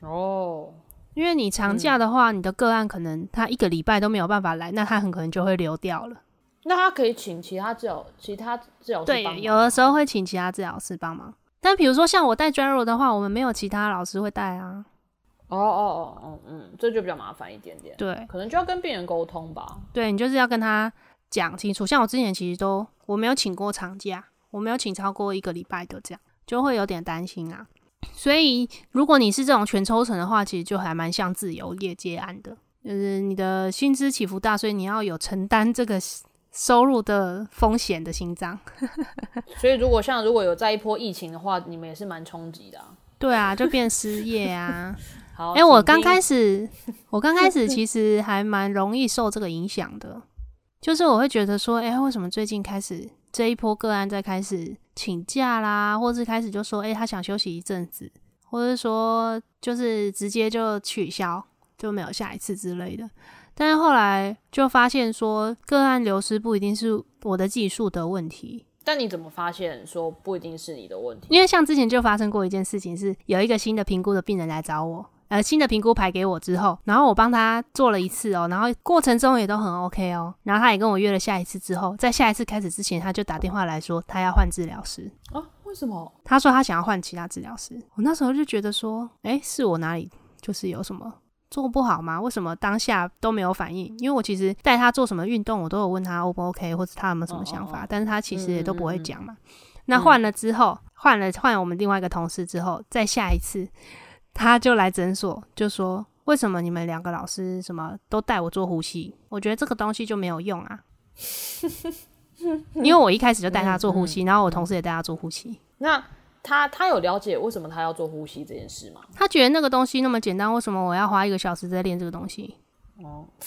哦，因为你长假的话，你的个案可能他一个礼拜都没有办法来，那他很可能就会流掉了。那他可以请其他治疗其他治疗师对帮，忙有的时候会请其他治疗师帮忙。但比如说像我带 General 的话，我们没有其他老师会带啊。哦哦哦哦嗯，这就比较麻烦一点点，对，可能就要跟病人沟通吧。对你就是要跟他讲清楚。像我之前其实都我没有请过长假，我没有请超过一个礼拜的，这样就会有点担心啊。所以如果你是这种全抽成的话，其实就还蛮像自由业接案的，就是你的薪资起伏大，所以你要有承担这个收入的风险的心脏。所以如果像如果有在一波疫情的话，你们也是蛮冲击的、啊。对啊，就变失业啊。好，哎、我刚开始，我刚开始其实还蛮容易受这个影响的，就是我会觉得说，哎、为什么最近开始这一波个案在开始请假啦，或是开始就说，哎、他想休息一阵子，或者说就是直接就取消，就没有下一次之类的。但是后来就发现说，个案流失不一定是我的技术的问题，但你怎么发现说不一定是你的问题？因为像之前就发生过一件事情，是有一个新的评估的病人来找我，呃，新的评估牌给我之后，然后我帮他做了一次哦，然后过程中也都很 OK 哦，然后他也跟我约了下一次之后，在下一次开始之前，他就打电话来说他要换治疗师，啊？为什么？他说他想要换其他治疗师，我那时候就觉得说，诶，是我哪里就是有什么做不好吗？为什么当下都没有反应？因为我其实带他做什么运动，我都有问他 O 不 OK，或者他有没有什么想法，哦哦哦但是他其实也都不会嗯嗯嗯讲嘛。那换了之后，换了换我们另外一个同事之后，再下一次，他就来诊所就说。为什么你们两个老师什么都带我做呼吸？我觉得这个东西就没有用啊，因为我一开始就带他做呼吸，然后我同事也带他做呼吸。那他他有了解为什么他要做呼吸这件事吗？他觉得那个东西那么简单，为什么我要花一个小时在练这个东西？哦，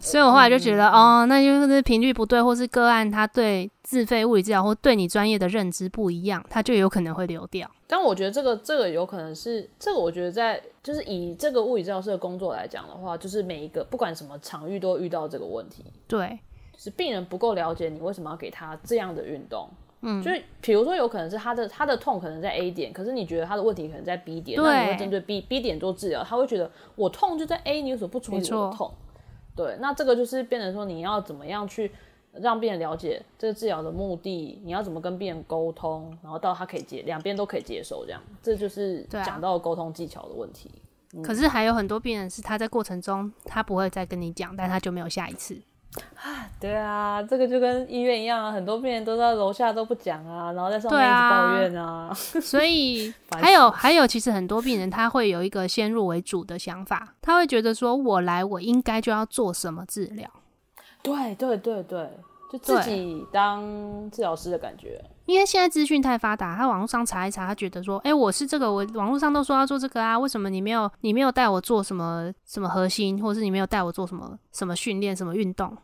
所以我后来就觉得，哦，那就是频率不对，或是个案他对自费物理治疗或对你专业的认知不一样，他就有可能会流掉。但我觉得这个这个有可能是这个，我觉得在就是以这个物理治疗师的工作来讲的话，就是每一个不管什么场域都会遇到这个问题，对，就是病人不够了解你为什么要给他这样的运动。嗯，就是比如说有可能是他的他的痛可能在 A 点，可是你觉得他的问题可能在 B 点，那你会针对 B B 点做治疗，他会觉得我痛就在 A，你为什么不处理我的痛？对，那这个就是变成说你要怎么样去让病人了解这个治疗的目的，你要怎么跟病人沟通，然后到他可以接两边都可以接受，这样这就是讲到沟通技巧的问题。可是还有很多病人是他在过程中他不会再跟你讲，但他就没有下一次。啊对啊，这个就跟医院一样啊，很多病人都在楼下都不讲啊，然后在上面一直啊抱怨啊。所以 还有还有，其实很多病人他会有一个先入为主的想法，他会觉得说我来我应该就要做什么治疗，对对对对，就自己当治疗师的感觉。因为现在资讯太发达，他网络上查一查，他觉得说，哎、我是这个，我网络上都说要做这个啊，为什么你没有你没有带我做什么什么核心，或者是你没有带我做什么什么训练、什么运动？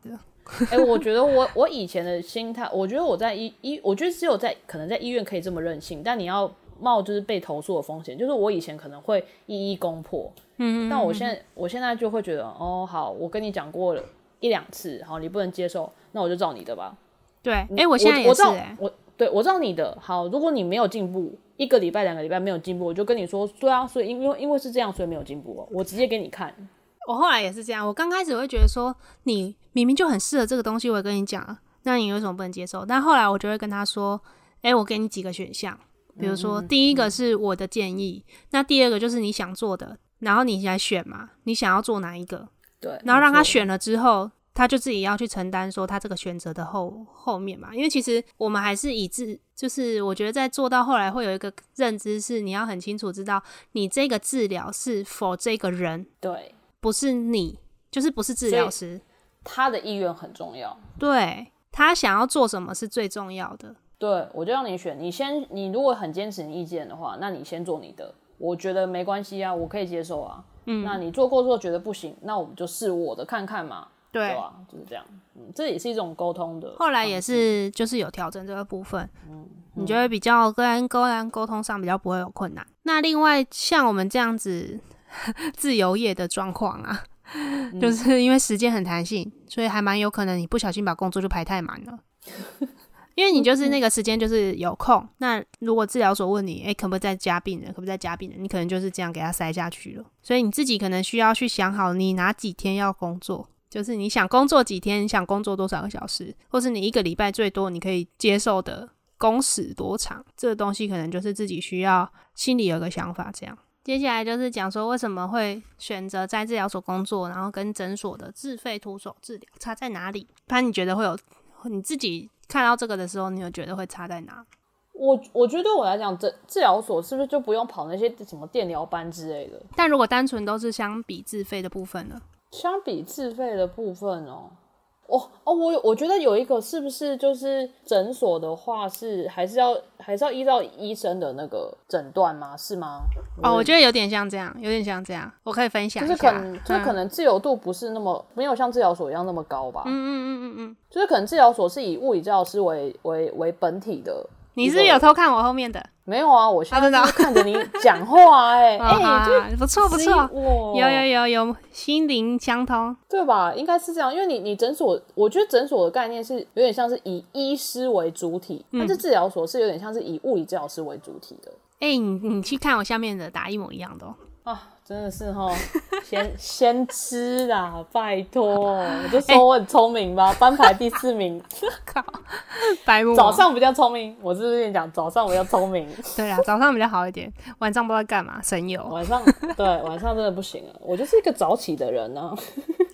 哎、我 觉得我我以前的心态，我觉得我在医医，我觉得只有在可能在医院可以这么任性，但你要冒就是被投诉的风险，就是我以前可能会一一攻破，嗯，但我现在我现在就会觉得，哦，好，我跟你讲过了一两次，好，你不能接受，那我就照你的吧。对，哎、你我现在也是哎、我对我照你的好，如果你没有进步，一个礼拜、两个礼拜没有进步，我就跟你说，对啊，所以因为因为是这样，所以没有进步哦，我直接给你看。我后来也是这样，我刚开始会觉得说，你明明就很适合这个东西，我也跟你讲，那你为什么不能接受？但后来我就会跟他说，哎、我给你几个选项，比如说、第一个是我的建议，那第二个就是你想做的，然后你来选嘛，你想要做哪一个？对，然后让他选了之后，他就自己要去承担说他这个选择的后后面嘛。因为其实我们还是以治，就是我觉得在做到后来会有一个认知是，你要很清楚知道你这个治疗是否这个人，对不是你，就是不是治疗师，他的意愿很重要。对他想要做什么是最重要的。对，我就让你选。你先，你如果很坚持你意见的话，那你先做你的，我觉得没关系啊，我可以接受啊。嗯，那你做过之后觉得不行，那我们就试我的看看嘛，对对，吧？就是这样。嗯，这也是一种沟通的。后来也是就是有调整这个部分，你就会比较跟跟人沟通上比较不会有困难。那另外像我们这样子 自由业的状况啊，就是因为时间很弹性，所以还蛮有可能你不小心把工作就排太满了。因为你就是那个时间就是有空，那如果治疗所问你，诶、可不可以再加病人，可不可以再加病人，你可能就是这样给他塞下去了。所以你自己可能需要去想好，你哪几天要工作，就是你想工作几天，你想工作多少个小时，或是你一个礼拜最多你可以接受的工时多长，这个东西可能就是自己需要心里有个想法。这样，接下来就是讲说为什么会选择在治疗所工作，然后跟诊所的自费徒手治疗差在哪里？潘，你觉得会有你自己看到这个的时候，你有觉得会差在哪？我我觉得对我来讲，治治疗所是不是就不用跑那些什么电疗班之类的？但如果单纯都是相比自费的部分呢？相比自费的部分哦，哦哦，我我觉得有一个是不是就是诊所的话是还是要还是要依照医生的那个诊断吗？是吗？哦，我觉得有点像这样，有点像这样，我可以分享就一下。是可能就是可嗯能自由度不是那么没有像治疗所一样那么高吧。嗯嗯嗯嗯嗯，就是可能治疗所是以物理治疗师为为为本体的。你是不是有偷看我后面的？没有啊？我现真的哦在就是看着你讲话、欸，哎、不错不错，有有有有心灵相通。对吧？应该是这样，因为你你诊所，我觉得诊所的概念是有点像是以医师为主体，嗯但是治疗所是有点像是以物理治疗师为主体的哎、你你去看我下面的答一模一样的、哦。啊，真的是哈，先先吃啦，拜托，我就说我很聪明吧，班排第四名，靠，白。早上比较聪明，我是不是跟你讲早上比较聪明，对啊，早上比较好一点，晚上不知道干嘛，神游。晚上对晚上真的不行啊，我就是一个早起的人呢、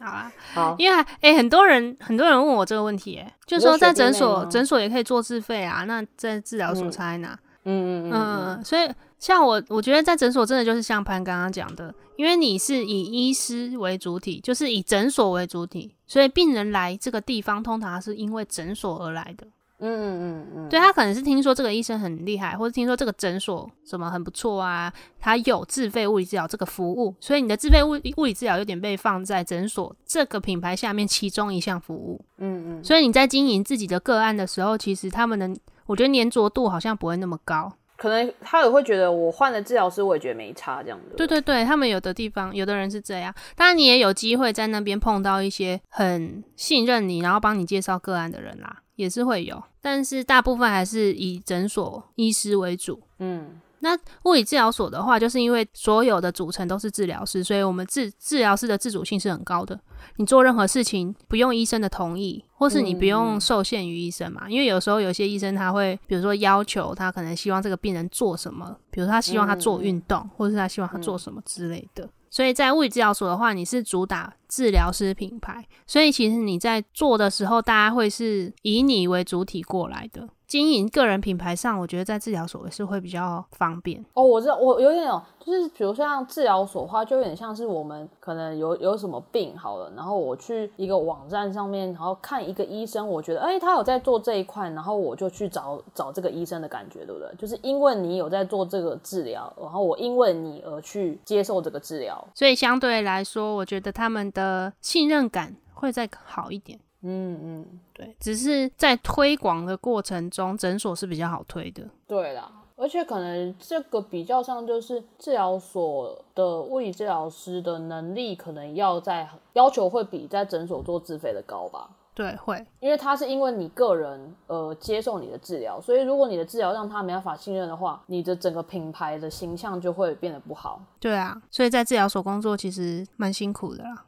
好啊，好，因为哎、欸很多人很多人问我这个问题、哎，就是说在诊所诊所也可以做自费啊，那在治疗所差在哪？嗯嗯，嗯，所以像我，我觉得在诊所真的就是像潘刚刚讲的，因为你是以医师为主体，就是以诊所为主体，所以病人来这个地方，通常是因为诊所而来的。嗯嗯嗯嗯，对他可能是听说这个医生很厉害，或者听说这个诊所什么很不错啊，他有自费物理治疗这个服务，所以你的自费物理物理治疗有点被放在诊所这个品牌下面其中一项服务。嗯嗯，所以你在经营自己的个案的时候，其实他们的我觉得粘着度好像不会那么高。可能他也会觉得我换了治疗师，我也觉得没差这样子。对对对，他们有的地方，有的人是这样。当然，你也有机会在那边碰到一些很信任你，然后帮你介绍个案的人啦，也是会有。但是大部分还是以诊所医师为主。嗯那物理治疗所的话，就是因为所有的组成都是治疗师，所以我们治治疗师的自主性是很高的。你做任何事情不用医生的同意，或是你不用受限于医生嘛？因为有时候有些医生他会，比如说要求他可能希望这个病人做什么，比如他希望他做运动，或者是他希望他做什么之类的。所以在物理治疗所的话，你是主打治疗师品牌，所以其实你在做的时候，大家会是以你为主体过来的。经营个人品牌上，我觉得在治疗所也是会比较方便。哦，我知道，我有点有，就是比如像治疗所的话，就有点像是我们可能有有什么病好了，然后我去一个网站上面，然后看一个医生，我觉得哎，他有在做这一块，然后我就去找找这个医生的感觉，对不对？就是因为你有在做这个治疗，然后我因为你而去接受这个治疗，所以相对来说，我觉得他们的信任感会再好一点。嗯嗯，对，只是在推广的过程中，诊所是比较好推的。对啦，而且可能这个比较上就是治疗所的物理治疗师的能力，可能要在要求会比在诊所做自费的高吧。对，会，因为他是因为你个人呃接受你的治疗，所以如果你的治疗让他没办法信任的话，你的整个品牌的形象就会变得不好。对啊，所以在治疗所工作其实蛮辛苦的啦。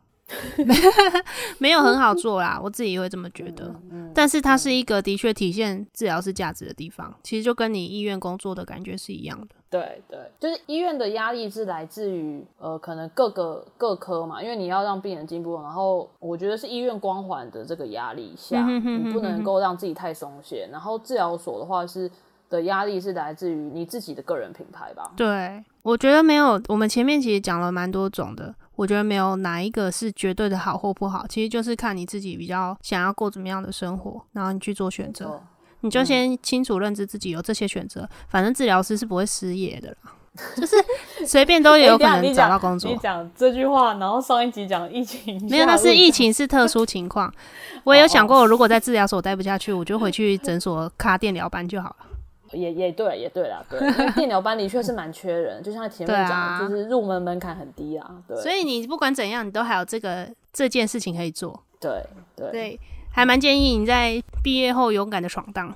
没有很好做啦，我自己会这么觉得。但是它是一个的确体现治疗师价值的地方，其实就跟你医院工作的感觉是一样的。对对，就是医院的压力是来自于呃，可能各个各科嘛，因为你要让病人进步。然后我觉得是医院光环的这个压力下，你不能够让自己太松懈。然后治疗所的话是。的压力是来自于你自己的个人品牌吧？对，我觉得没有。我们前面其实讲了蛮多种的，我觉得没有哪一个是绝对的好或不好，其实就是看你自己比较想要过怎么样的生活，然后你去做选择。你就先清楚认知自己有这些选择，反正治疗师是不会失业的啦，就是随便都 有可能找到工作。你讲这句话，然后上一集讲疫情，没有，那是疫情是特殊情况。我也有想过，如果在治疗所待不下去，我就回去诊所卡电疗班就好了。也也对，也对啦，对，因为电疗班的确是蛮缺人，就像前面讲，就是入门门槛很低啊，对。所以你不管怎样，你都还有这个这件事情可以做，对对对，还蛮建议你在毕业后勇敢的闯荡。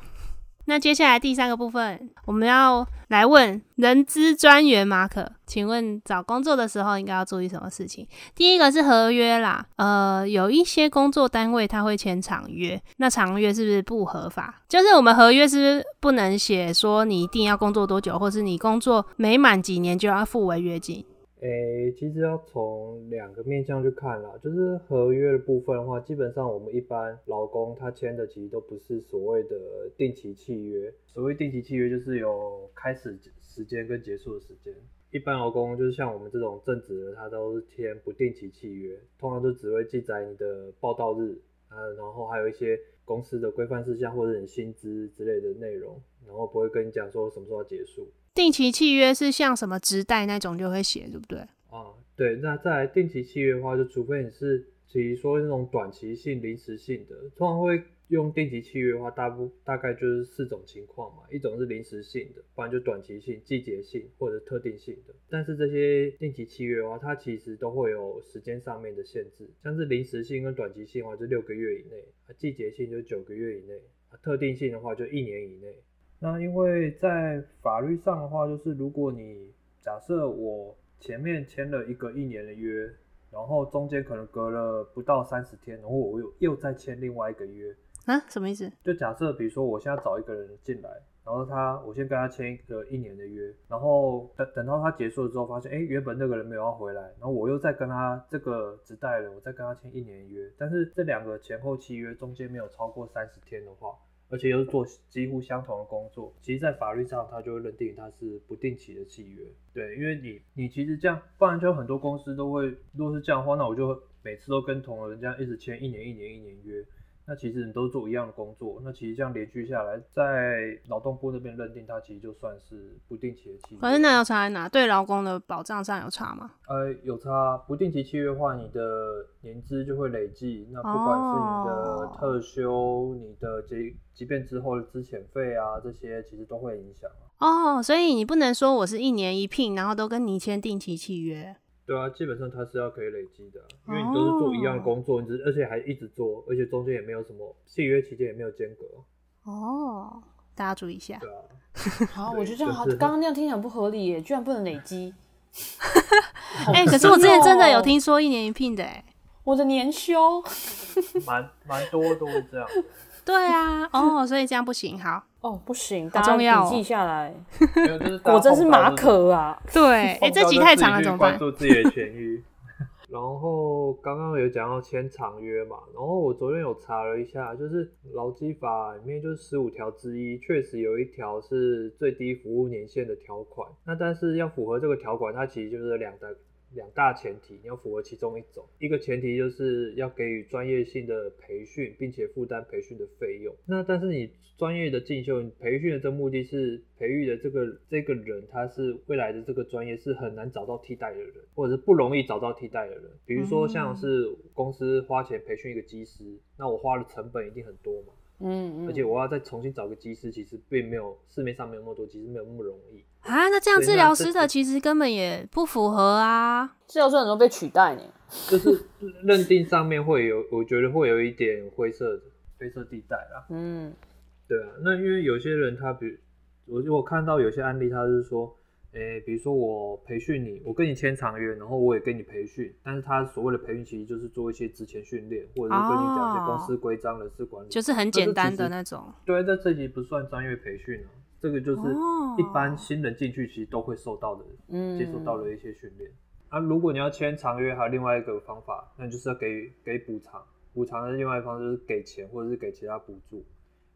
那接下来第三个部分，我们要来问人资专员马可，请问找工作的时候应该要注意什么事情？第一个是合约啦，呃，有一些工作单位他会签长约，那长约是不是不合法？就是我们合约是不是不能写说你一定要工作多久，或是你工作没满几年就要付违约金？诶，其实要从两个面向去看啦，就是合约的部分的话，基本上我们一般劳工他签的其实都不是所谓的定期契约。所谓定期契约就是有开始时间跟结束的时间。一般劳工就是像我们这种正职的，他都是签不定期契约，通常就只会记载你的报到日，呃，然后还有一些公司的规范事项或者你薪资之类的内容，然后不会跟你讲说什么时候要结束。定期契约是像什么直贷那种就会写，对不对？啊，对。那再来定期契约的话，就除非你是，比如说那种短期性、临时性的，通常会用定期契约的话，大部大概就是四种情况嘛。一种是临时性的，不然就短期性、季节性或者特定性的。但是这些定期契约的话，它其实都会有时间上面的限制，像是临时性跟短期性的话，就六个月以内；啊，季节性就九个月以内；啊，特定性的话就一年以内。那因为在法律上的话，就是如果你假设我前面签了一个一年的约，然后中间可能隔了不到三十天，然后我又又再签另外一个约啊？什么意思？就假设比如说我现在找一个人进来，然后他我先跟他签一个一年的约，然后等等到他结束了之后，发现哎原本那个人没有要回来，然后我又再跟他这个直代人，我再跟他签一年约，但是这两个前后契约中间没有超过三十天的话。而且又是做几乎相同的工作，其实，在法律上，他就会认定他是不定期的契约。对，因为你，你其实这样，不然就很多公司都会，如果是这样的话，那我就每次都跟同人这样一直签一年、一年、一年约。那其实你都做一样的工作，那其实这样连续下来，在劳动部那边认定它其实就算是不定期的契约。反正那要差在哪？对劳工的保障上有差吗？呃，有差。不定期契约的话，你的年资就会累计。那不管是你的特休、你的即即便之后的资遣费啊，这些其实都会影响。哦，所以你不能说我是一年一聘，然后都跟你签定期契约。对啊，基本上它是要可以累积的，因为你都是做一样的工作，你只而且还一直做，而且中间也没有什么契约期间也没有间隔。哦，大家注意一下。对啊。好，我觉得这样好，刚刚那样听起来不合理耶，居然不能累积。哎，可是我之前真的有听说一年一聘的，哎，我的年休。蛮蛮多都是这样。对啊，哦，所以这样不行，好，哦，不行，好大家重要记下来。果真是马可啊！对，哎、这集太长了，怎么办？关注自己的痊愈。然后刚刚有讲到签长约嘛，然后我昨天有查了一下，就是劳基法里面就是十五条之一，确实有一条是最低服务年限的条款。那但是要符合这个条款，它其实就是两大两大前提，你要符合其中一种。一个前提就是要给予专业性的培训，并且负担培训的费用。那但是你专业的进修，你培训的这目的是培育的这个这个人，他是未来的这个专业是很难找到替代的人，或者是不容易找到替代的人。比如说像是公司花钱培训一个技师，那我花的成本一定很多嘛，嗯嗯，而且我要再重新找个技师，其实并没有市面上没有那么多技师，没有那么容易。啊，那这样治疗师的其实根本也不符合啊。治疗师很容易被取代呢。就是 认定上面会有，我觉得会有一点灰色的灰色地带啦。嗯，对啊，那因为有些人他比我我看到有些案例，他是说，诶、比如说我培训你，我跟你签长约，然后我也跟你培训，但是他所谓的培训其实就是做一些职前训练，或者是跟你讲一些公司规章、人事管理，就是很简单的那种。对，这这集不算专业培训啊，这个就是哦一般新人进去其实都会受到的，嗯接受到的一些训练。啊，如果你要签长约，还有另外一个方法，那就是要给给补偿。补偿的另外一方就是给钱，或者是给其他补助。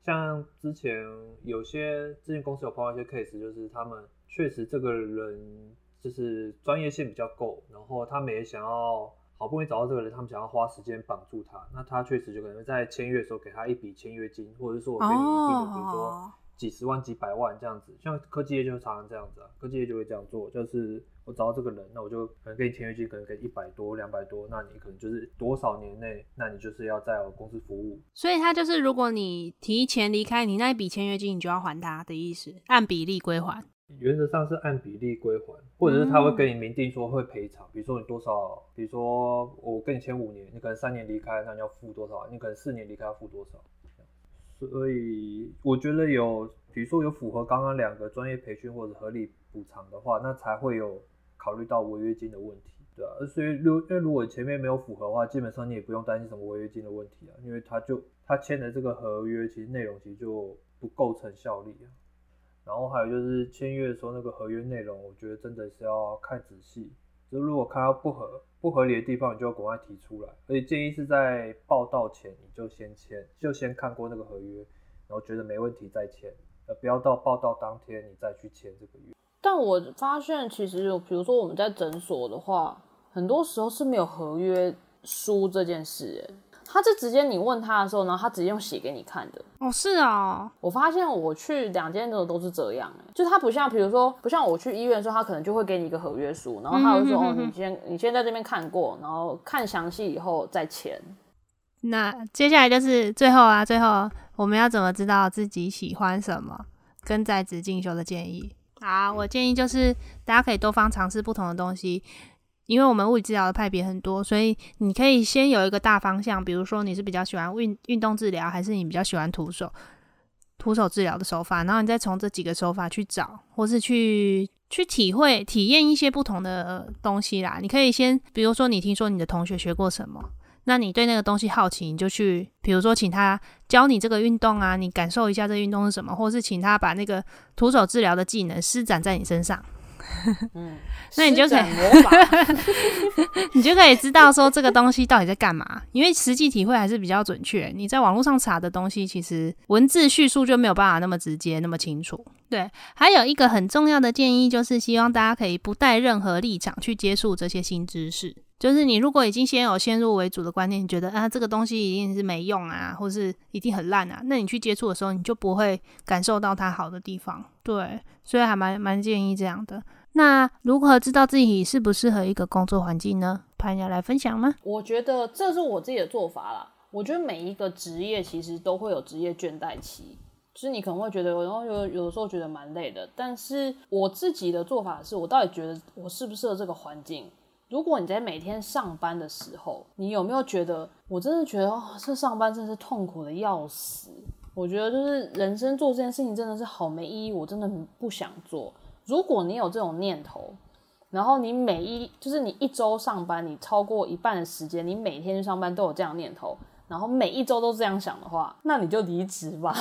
像之前有些之前公司有碰到一些 case，就是他们确实这个人就是专业性比较够，然后他们也想要好不容易找到这个人，他们想要花时间绑住他，那他确实就可能在签约的时候给他一笔签约金，或者是说我给你一定的，比如说哦，几十万、几百万这样子。像科技业就常常这样子啊，科技业就会这样做，就是我找到这个人，那我就可能给你签约金，可能给一百多、两百多，那你可能就是多少年内，那你就是要在我公司服务。所以他就是如果你提前离开，你那一笔签约金你就要还他的意思，按比例归还。原则上是按比例归还，或者是他会跟你明定说会赔偿，比如说你多少，比如说我跟你签五年，你可能三年离开，那你要付多少？你可能四年离开要付多少？所以我觉得有，比如说有符合刚刚两个专业培训或者合理补偿的话，那才会有考虑到违约金的问题，对啊。所以如因为如果前面没有符合的话，基本上你也不用担心什么违约金的问题啊，因为他就他签的这个合约，其实内容其实就不构成效力啊。然后还有就是签约的时候那个合约内容，我觉得真的是要看仔细。就如果看到不合不合理的地方，你就要赶快提出来。而且建议是在报道前你就先签，就先看过那个合约，然后觉得没问题再签，呃，不要到报道当天你再去签这个约。但我发现其实有，比如说我们在诊所的话，很多时候是没有合约书这件事，他是直接你问他的时候，然后他直接用写给你看的。哦，是啊，我发现我去两间的都是这样、欸，就他不像，比如说不像我去医院的时候，他可能就会给你一个合约书，然后他会说，哦，你先你先在这边看过，然后看详细以后再签。那接下来就是最后啊，最后我们要怎么知道自己喜欢什么？跟在职进修的建议。好，我建议就是大家可以多方尝试不同的东西，因为我们物理治疗的派别很多，所以你可以先有一个大方向，比如说你是比较喜欢运运动治疗，还是你比较喜欢徒手徒手治疗的手法，然后你再从这几个手法去找，或是去去体会体验一些不同的东西啦。你可以先，比如说你听说你的同学学过什么。那你对那个东西好奇，你就去，比如说请他教你这个运动啊，你感受一下这个运动是什么，或是请他把那个徒手治疗的技能施展在你身上，嗯，那你就可以。你就可以知道说这个东西到底在干嘛。因为实际体会还是比较准确，你在网络上查的东西，其实文字叙述就没有办法那么直接、那么清楚。对，还有一个很重要的建议就是，希望大家可以不带任何立场去接触这些新知识。就是你如果已经先有先入为主的观念，你觉得啊这个东西一定是没用啊，或是一定很烂啊，那你去接触的时候，你就不会感受到它好的地方。对，所以还蛮蛮建议这样的。那如何知道自己适不适合一个工作环境呢？潘要来分享吗？我觉得这是我自己的做法啦。我觉得每一个职业其实都会有职业倦怠期，就是你可能会觉得，然后有有的时候觉得蛮累的。但是我自己的做法是，我到底觉得我适不适合这个环境？如果你在每天上班的时候，你有没有觉得，我真的觉得哦，这上班真是痛苦的要死。我觉得就是人生做这件事情真的是好没意义，我真的不想做。如果你有这种念头，然后你每一就是你一周上班，你超过一半的时间，你每天去上班都有这样念头，然后每一周都这样想的话，那你就离职吧。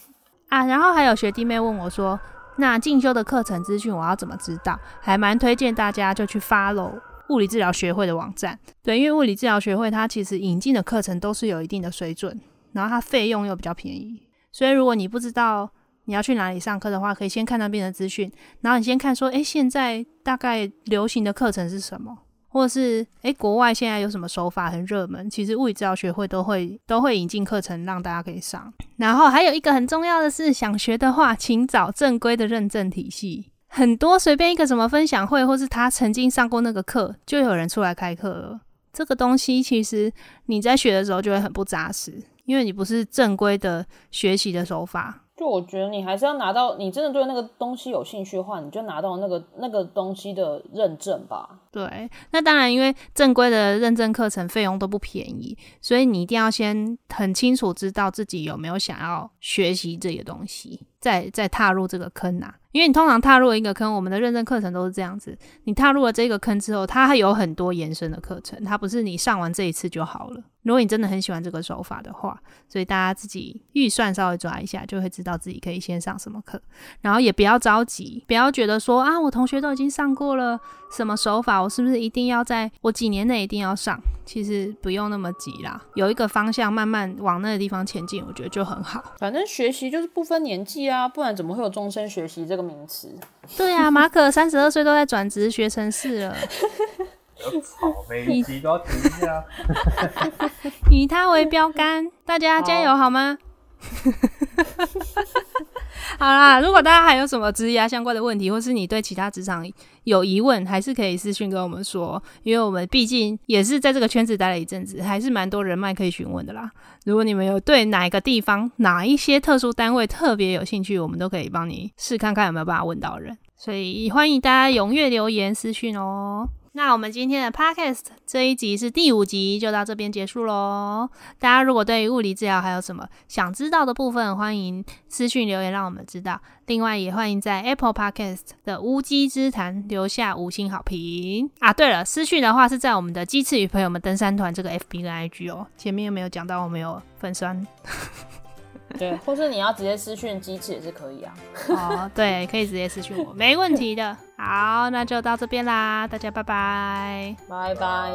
啊，然后还有学弟妹问我说，那进修的课程资讯我要怎么知道？还蛮推荐大家就去 follow 物理治疗学会的网站。对，因为物理治疗学会它其实引进的课程都是有一定的水准，然后它费用又比较便宜，所以如果你不知道你要去哪里上课的话，可以先看那边的资讯，然后你先看说，诶，现在大概流行的课程是什么？或者是诶，国外现在有什么手法很热门？其实物理治疗学会都会都会引进课程让大家可以上。然后还有一个很重要的是，想学的话，请找正规的认证体系。很多随便一个什么分享会，或是他曾经上过那个课，就有人出来开课了。这个东西其实你在学的时候就会很不扎实，因为你不是正规的学习的手法。就我觉得你还是要拿到，你真的对那个东西有兴趣的话，你就拿到那个那个东西的认证吧。对，那当然，因为正规的认证课程费用都不便宜，所以你一定要先很清楚知道自己有没有想要学习这些东西，再再踏入这个坑啊。因为你通常踏入一个坑，我们的认证课程都是这样子，你踏入了这个坑之后，它还有很多延伸的课程，它不是你上完这一次就好了。如果你真的很喜欢这个手法的话，所以大家自己预算稍微抓一下，就会知道自己可以先上什么课，然后也不要着急，不要觉得说啊，我同学都已经上过了什么手法，我是不是一定要在我几年内一定要上？其实不用那么急啦，有一个方向慢慢往那个地方前进，我觉得就很好。反正学习就是不分年纪啊，不然怎么会有终身学习这个名词？对啊，马可三十二岁都在转职学城市了。好，每一集都要停一下。以他为标杆，大家加油好吗？好啦，如果大家还有什么职业相关的问题，或是你对其他职场有疑问，还是可以私讯跟我们说，因为我们毕竟也是在这个圈子待了一阵子，还是蛮多人脉可以询问的啦。如果你们有对哪个地方、哪一些特殊单位特别有兴趣，我们都可以帮你试看看有没有办法问到人。所以欢迎大家踊跃留言私讯哦。那我们今天的 podcast 这一集是第五集，就到这边结束喽。大家如果对于物理治疗还有什么想知道的部分，欢迎私讯留言让我们知道。另外，也欢迎在 Apple Podcast 的无稽之谈留下五星好评啊。对了，私讯的话是在我们的鸡翅与朋友们登山团这个 FB 跟 IG 哦。前面有没有讲到我们有粉酸？对，或是你要直接私讯机制也是可以啊。哦，对，可以直接私讯我，没问题的。好，那就到这边啦，大家拜拜，拜拜。